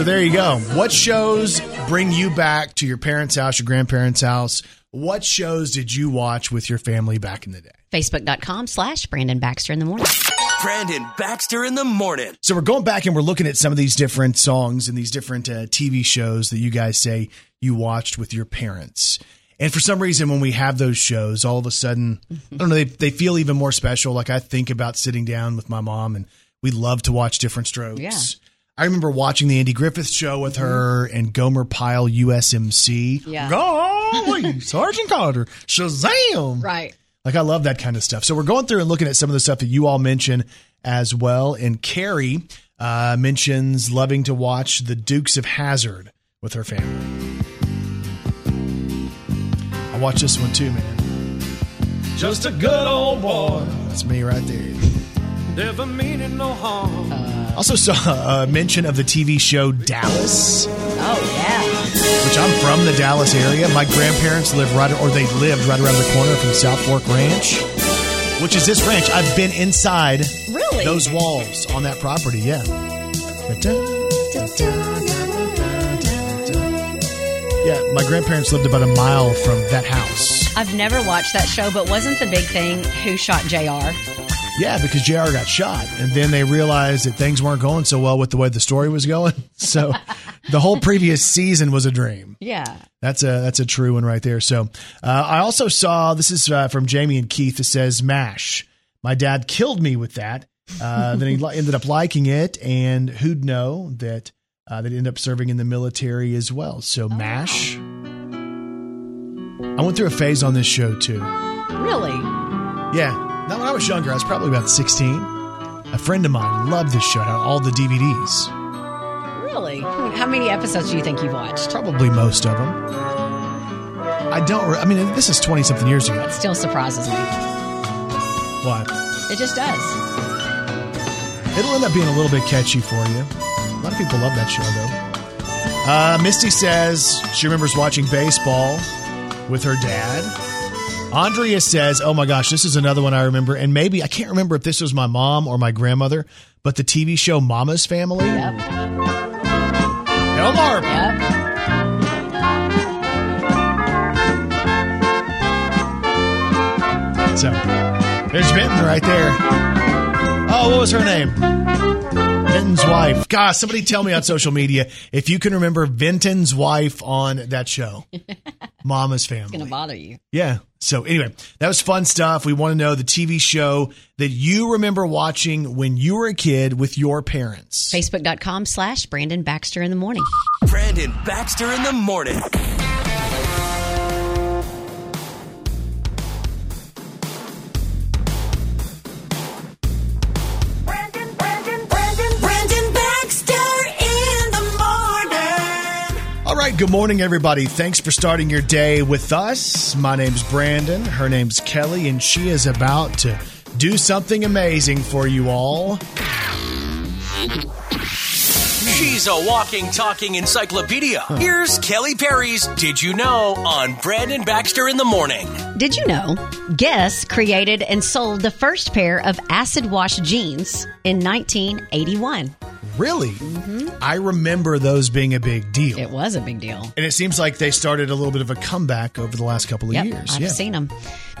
So there you go. What shows bring you back to your parents' house, your grandparents' house? What shows did you watch with your family back in the day? Facebook.com slash Brandon Baxter in the morning. Brandon Baxter in the morning. So we're going back and we're looking at some of these different songs and these different uh, TV shows that you guys say you watched with your parents. And for some reason, when we have those shows, all of a sudden, I don't know, they, they feel even more special. Like I think about sitting down with my mom and we love to watch Diff'rent Strokes. Yeah. I remember watching the Andy Griffith show with her and Gomer Pyle USMC. Yeah. Golly, Sergeant Carter, Shazam! Right. Like I love that kind of stuff. So we're going through and looking at some of the stuff that you all mention as well. And Carrie uh, mentions loving to watch the Dukes of Hazzard with her family. I watch this one too, man. Just a good old boy. That's me right there. Never meaning no harm. Also saw a mention of the TV show Dallas, Oh yeah. which I'm from the Dallas area. My grandparents live right, or they lived right around the corner from Southfork Ranch, which is this ranch. I've been inside Really? those walls on that property. Yeah. Uh, yeah, my grandparents lived about a mile from that house. I've never watched that show, but wasn't the big thing who shot JR? Yeah, because JR got shot, and then they realized that things weren't going so well with the way the story was going. So the whole previous season was a dream. Yeah. That's a that's a true one right there. So uh, I also saw this is uh, from Jamie and Keith. It says Mash. My dad killed me with that. Uh, then he li- ended up liking it, and who'd know that uh, they'd end up serving in the military as well. So Mash. I went through a phase on this show too. Really? Yeah. Now, when I was younger, I was probably about 16. A friend of mine loved this show, had all the DVDs, Really? How many episodes do you think you've watched? probably most of them. I don't, re- I mean, this is 20 something years ago. It still surprises me. What? It just does. It'll end up being a little bit catchy for you. A lot of people love that show, though. Uh, Misty says she remembers watching baseball with her dad. Andrea says, "Oh my gosh, this is another one I remember, and maybe I can't remember if this was my mom or my grandmother, but the TV show Mama's Family." Yep. Elmar. Yep. So there's Vinton right there. Oh, what was her name? Vinton's wife. God, somebody tell me on social media if you can remember Vinton's wife on that show, Mama's Family. It's going to bother you. Yeah. So anyway, that was fun stuff. We want to know the TV show that you remember watching when you were a kid with your parents. Facebook.com slash Brandon Baxter in the morning. Brandon Baxter in the morning. All right, good morning, everybody. Thanks for starting your day with us. My name's Brandon. Her name's Kelly, and she is about to do something amazing for you all. She's a walking, talking encyclopedia. Here's Kelly Perry's Did You Know on Brandon Baxter in the morning. Did you know Guess created and sold the first pair of acid wash jeans in 1981? Really? Mm-hmm. I remember those being a big deal. It was a big deal. And it seems like they started a little bit of a comeback over the last couple of Yep, years. I've yeah. seen them.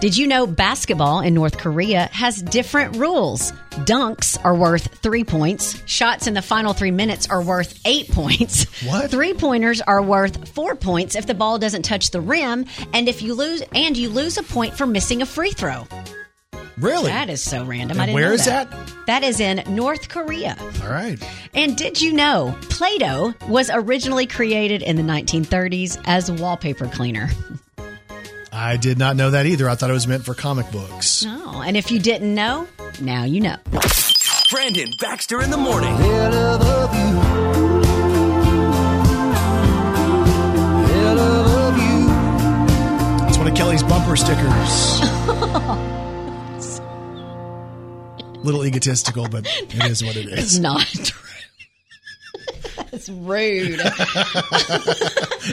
Did you know basketball in North Korea has different rules? Dunks are worth three points. Shots in the final three minutes are worth eight points. What? Three pointers are worth four points if the ball doesn't touch the rim, and if you lose, and you lose a point for missing a free throw. Really? That is so random. And I didn't where know is that. That is in North Korea. All right. And did you know Play Doh was originally created in the 1930s as a wallpaper cleaner? I did not know that either. I thought it was meant for comic books. No. And if you didn't know, now you know. Brandon Baxter in the morning. That's one of Kelly's bumper stickers. Little egotistical, but it is what it It's not true. That's rude.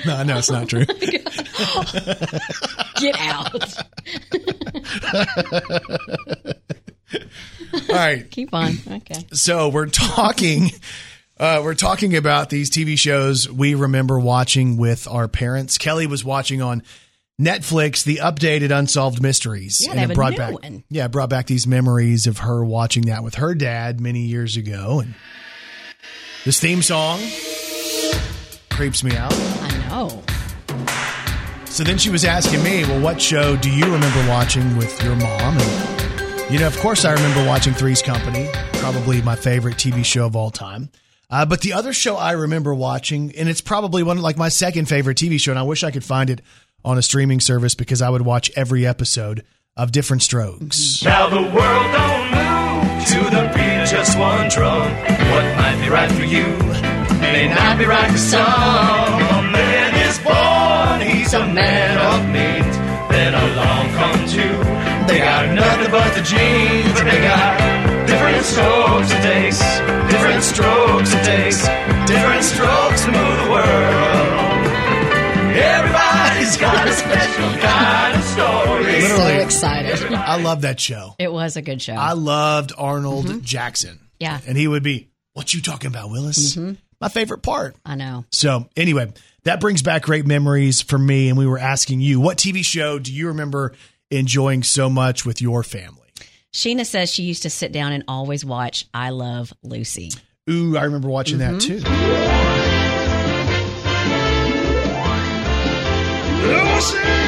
no, no, it's not true. Get out. All right. Keep on. Okay. So we're talking. Uh, we're talking about these TV shows we remember watching with our parents. Kelly was watching on Netflix the updated Unsolved Mysteries. Yeah, they have it a brought new back, one. yeah, it brought back these memories of her watching that with her dad many years ago. And this theme song creeps me out. I know. So then she was asking me, well, what show do you remember watching with your mom? And, you know, of course, I remember watching Three's Company, probably my favorite TV show of all time. Uh, but the other show I remember watching, and it's probably one like my second favorite TV show, and I wish I could find it on a streaming service because I would watch every episode of Diff'rent Strokes. Now the world don't move to the beat of just one drum. What might be right for you may not be right for some. A man is born, he's a man of meat. Then along come two. They got nothing but the genes. They got different strokes takes, different strokes takes, different strokes to move the world. Literally. So excited. I love that show. It was a good show. I loved Arnold mm-hmm. Jackson. Yeah. And he would be, What you talking about, Willis? Mm-hmm. My favorite part. I know. So, anyway, that brings back great memories for me. And we were asking you, what TV show do you remember enjoying so much with your family? Sheena says she used to sit down and always watch I Love Lucy. Ooh, I remember watching that mm-hmm. too.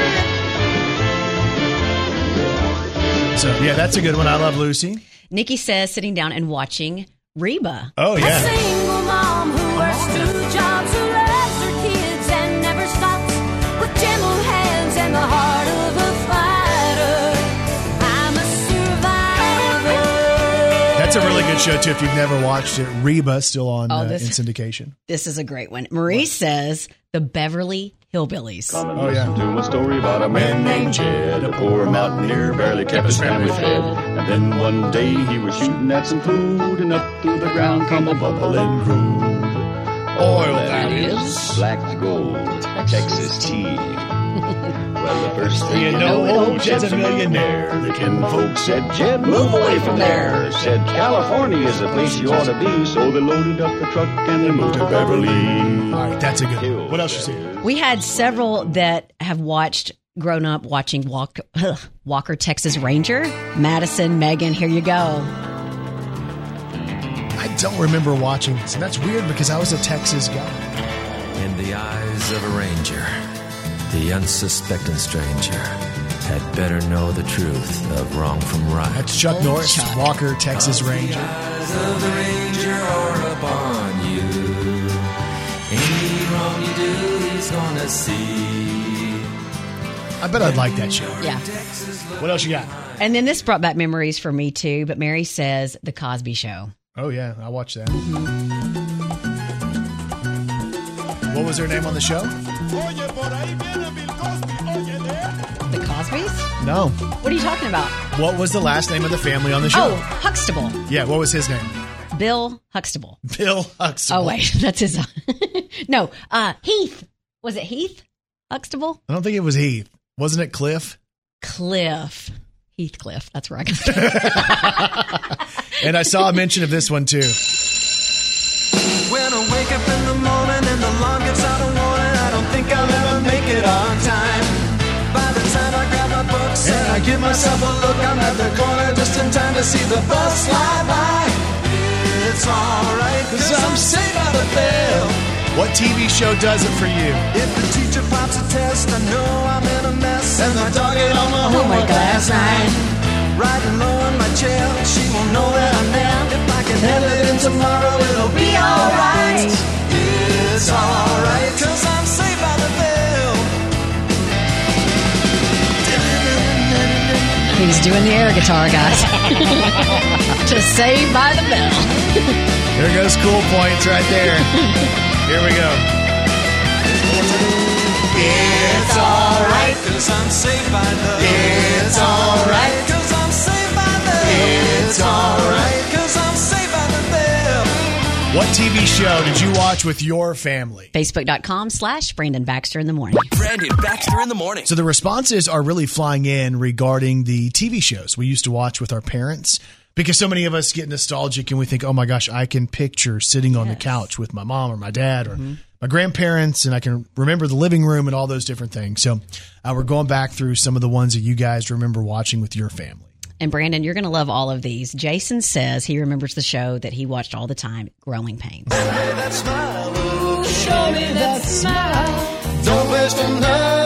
So, yeah, that's a good one. I love Lucy. Nikki says sitting down and watching Reba. Oh, A yeah. single mom who works two jobs, who loves her kids and never stops, with gentle hands and the heart of a fighter. I'm a survivor. That's a really good show, too. If you've never watched it, Reba still on Oh, uh, in syndication. This is a great one. Marie says the Beverly Hillbillies. Oh, yeah. to a story about a man named Jed, a poor mountaineer, barely kept his family fed. And then one day he was shooting at some food, and up through the ground come a bubbling crude. Oil, that is. Black's gold, Texas tea. well, the first thing you know, old Jed's a millionaire. The kin folks said, Jed, move away from there. Said, California is the place you ought to be. So they loaded up the truck and they moved to Beverly. All right, that's a good one. What else you see? We had several that have watched, grown up watching Walk, Walker, Texas Ranger. Madison, Megan, here you go. I don't remember watching this, and that's weird because I was a Texas guy. In the eyes of a ranger, the unsuspecting stranger had better know the truth of wrong from right. That's Chuck oh, Norris, Walker, Texas Ranger. eyes of the ranger are upon you. Any wrong you do, he's gonna see. I bet I'd like that show. Yeah. What else you got? And then this brought back memories for me too. But Mary says The Cosby Show. Oh yeah, I watched that. What was her name on the show? The Cosbys? No. What are you talking about? What was the last name of the family on the show? Oh, Huxtable. Yeah, what was his name? Bill Huxtable. Bill Huxtable. Oh, wait. That's his. no, uh, Heath. Was it Heath Huxtable? I don't think it was Heath. Wasn't it Cliff? Cliff. Heathcliff. That's where I got And I saw a mention of this one too. When I wake up in the morning and the alarm gives out a warning, I don't think I'll ever make it on time. By the time I grab my books and I give myself a look, I'm at the corner just in time to see the bus slide by. It's alright, cause I'm saved by the bell. What TV show does it for you? If the teacher pops a test, I know I'm in a mess. And the dog ate on my Oh my homework God. last night. Riding low in my chair, she won't know that I'm there. If I can handle it in tomorrow, it'll be alright. It's alright, cause I'm saved by the bell. He's doing the air guitar, guys. Just saved by the bell. There goes cool points right there. Here we go. Yeah. It's alright, cause I'm saved by love. It's alright, cause I'm saved by love. It's alright, cause I'm saved by the bell. What TV show did you watch with your family? Facebook.com slash Brandon Baxter in the morning. Brandon Baxter in the morning. So the responses are really flying in regarding the TV shows we used to watch with our parents because so many of us get nostalgic and we think, oh my gosh, I can picture sitting on the couch with my mom or my dad or mm-hmm. My grandparents and I can remember the living room and all those different things. So uh, we're going back through some of the ones that you guys remember watching with your family. And Brandon, you're going to love all of these. Jason says he remembers the show that he watched all the time, Growing Pains. That smile, show me that smile. Don't waste another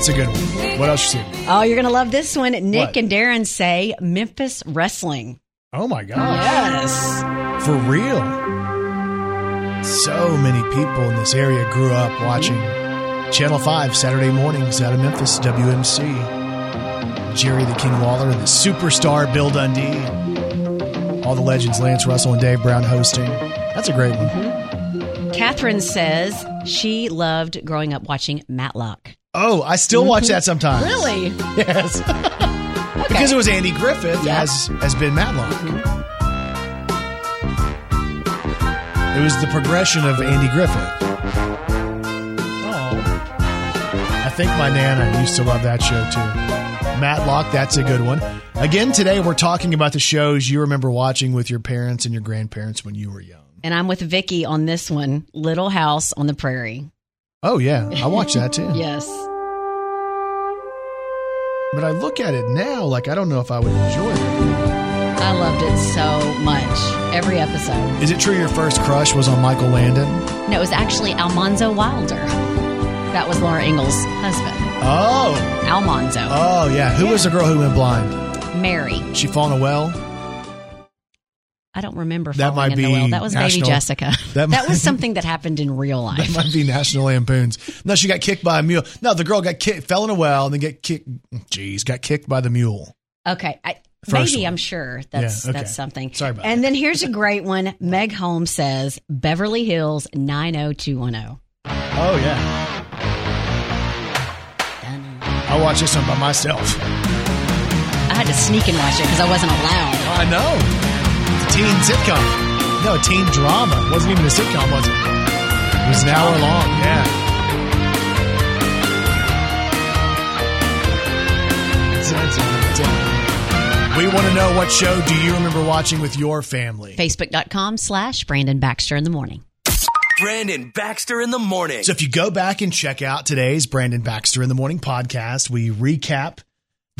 That's a good one. What else you see? Oh, you're going to love this one. Nick What? and Darren say Memphis Wrestling. Oh my gosh. Oh. Yes. For real. So many people in this area grew up watching Channel 5 Saturday mornings out of Memphis, WMC. Jerry the King Lawler and the superstar Bill Dundee. All the legends, Lance Russell and Dave Brown hosting. That's a great one. Mm-hmm. Catherine says she loved growing up watching Matlock. Oh, I still watch mm-hmm. that sometimes. Really? Yes. Because it was Andy Griffith as has been Matlock. Mm-hmm. It was the progression of Andy Griffith. Oh. I think my nana used to love that show too. Matlock, that's a good one. Again, today we're talking about the shows you remember watching with your parents and your grandparents when you were young. And I'm with Vicky on this one, Little House on the Prairie. Oh yeah, I watched that too. Yes. But I look at it now like I don't know if I would enjoy it. I loved it so much. Every episode. Is it true your first crush was on Michael Landon? No, it was actually Almanzo Wilder. That was Laura Ingalls' husband. Oh. Almanzo. Oh yeah. Who was the girl who went blind? Mary. She fall in a well? I don't remember That falling might in the be well. That was Baby Jessica. that That, was something that happened in real life. That might be National Lampoons. No, she got kicked by a mule. No, the girl got kicked, fell in a well, and then get kicked. Jeez, got kicked by the mule. Okay, I, First maybe one. I'm sure that's Yeah, okay. that's something. Sorry about And then here's a great one. Meg Holmes says Beverly Hills 90210. Oh yeah. I watched this one by myself. I had to sneak and watch it because I wasn't allowed. I know. It's a teen sitcom. No, a teen drama. It wasn't even a sitcom, was it? It was an hour long. Yeah. We want to know what show do you remember watching with your family? Facebook.com slash Brandon Baxter in the morning. Brandon Baxter in the morning. So if you go back and check out today's Brandon Baxter in the Morning podcast, we recap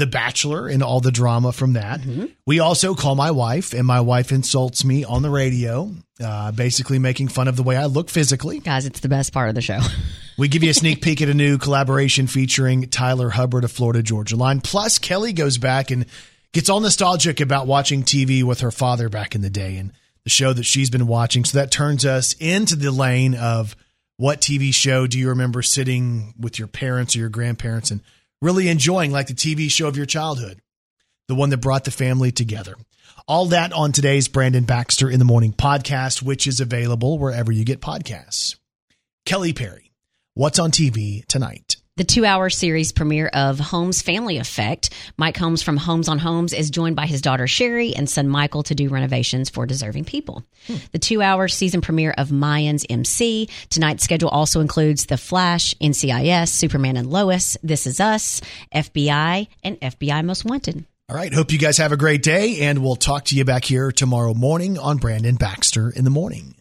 The Bachelor and all the drama from that. We also call my wife, and my wife insults me on the radio, uh, basically making fun of the way I look physically. Guys, it's the best part of the show. We give you a sneak peek at a new collaboration featuring Tyler Hubbard of Florida Georgia Line. Plus, Kelly goes back and gets all nostalgic about watching TV with her father back in the day and the show that she's been watching. So that turns us into the lane of what TV show do you remember sitting with your parents or your grandparents and really enjoying, like the TV show of your childhood, the one that brought the family together. All that on today's Brandon Baxter in the Morning podcast, which is available wherever you get podcasts. Kelly Perry. What's on TV tonight? The two hour series premiere of Holmes Family Effect. Mike Holmes from Holmes on Homes is joined by his daughter Sherry and son Michael to do renovations for deserving people. The two hour season premiere of Mayans MC. Tonight's schedule also includes The Flash, NCIS, Superman and Lois, This Is Us, FBI, and FBI Most Wanted. All right. Hope you guys have a great day, and we'll talk to you back here tomorrow morning on Brandon Baxter in the Morning.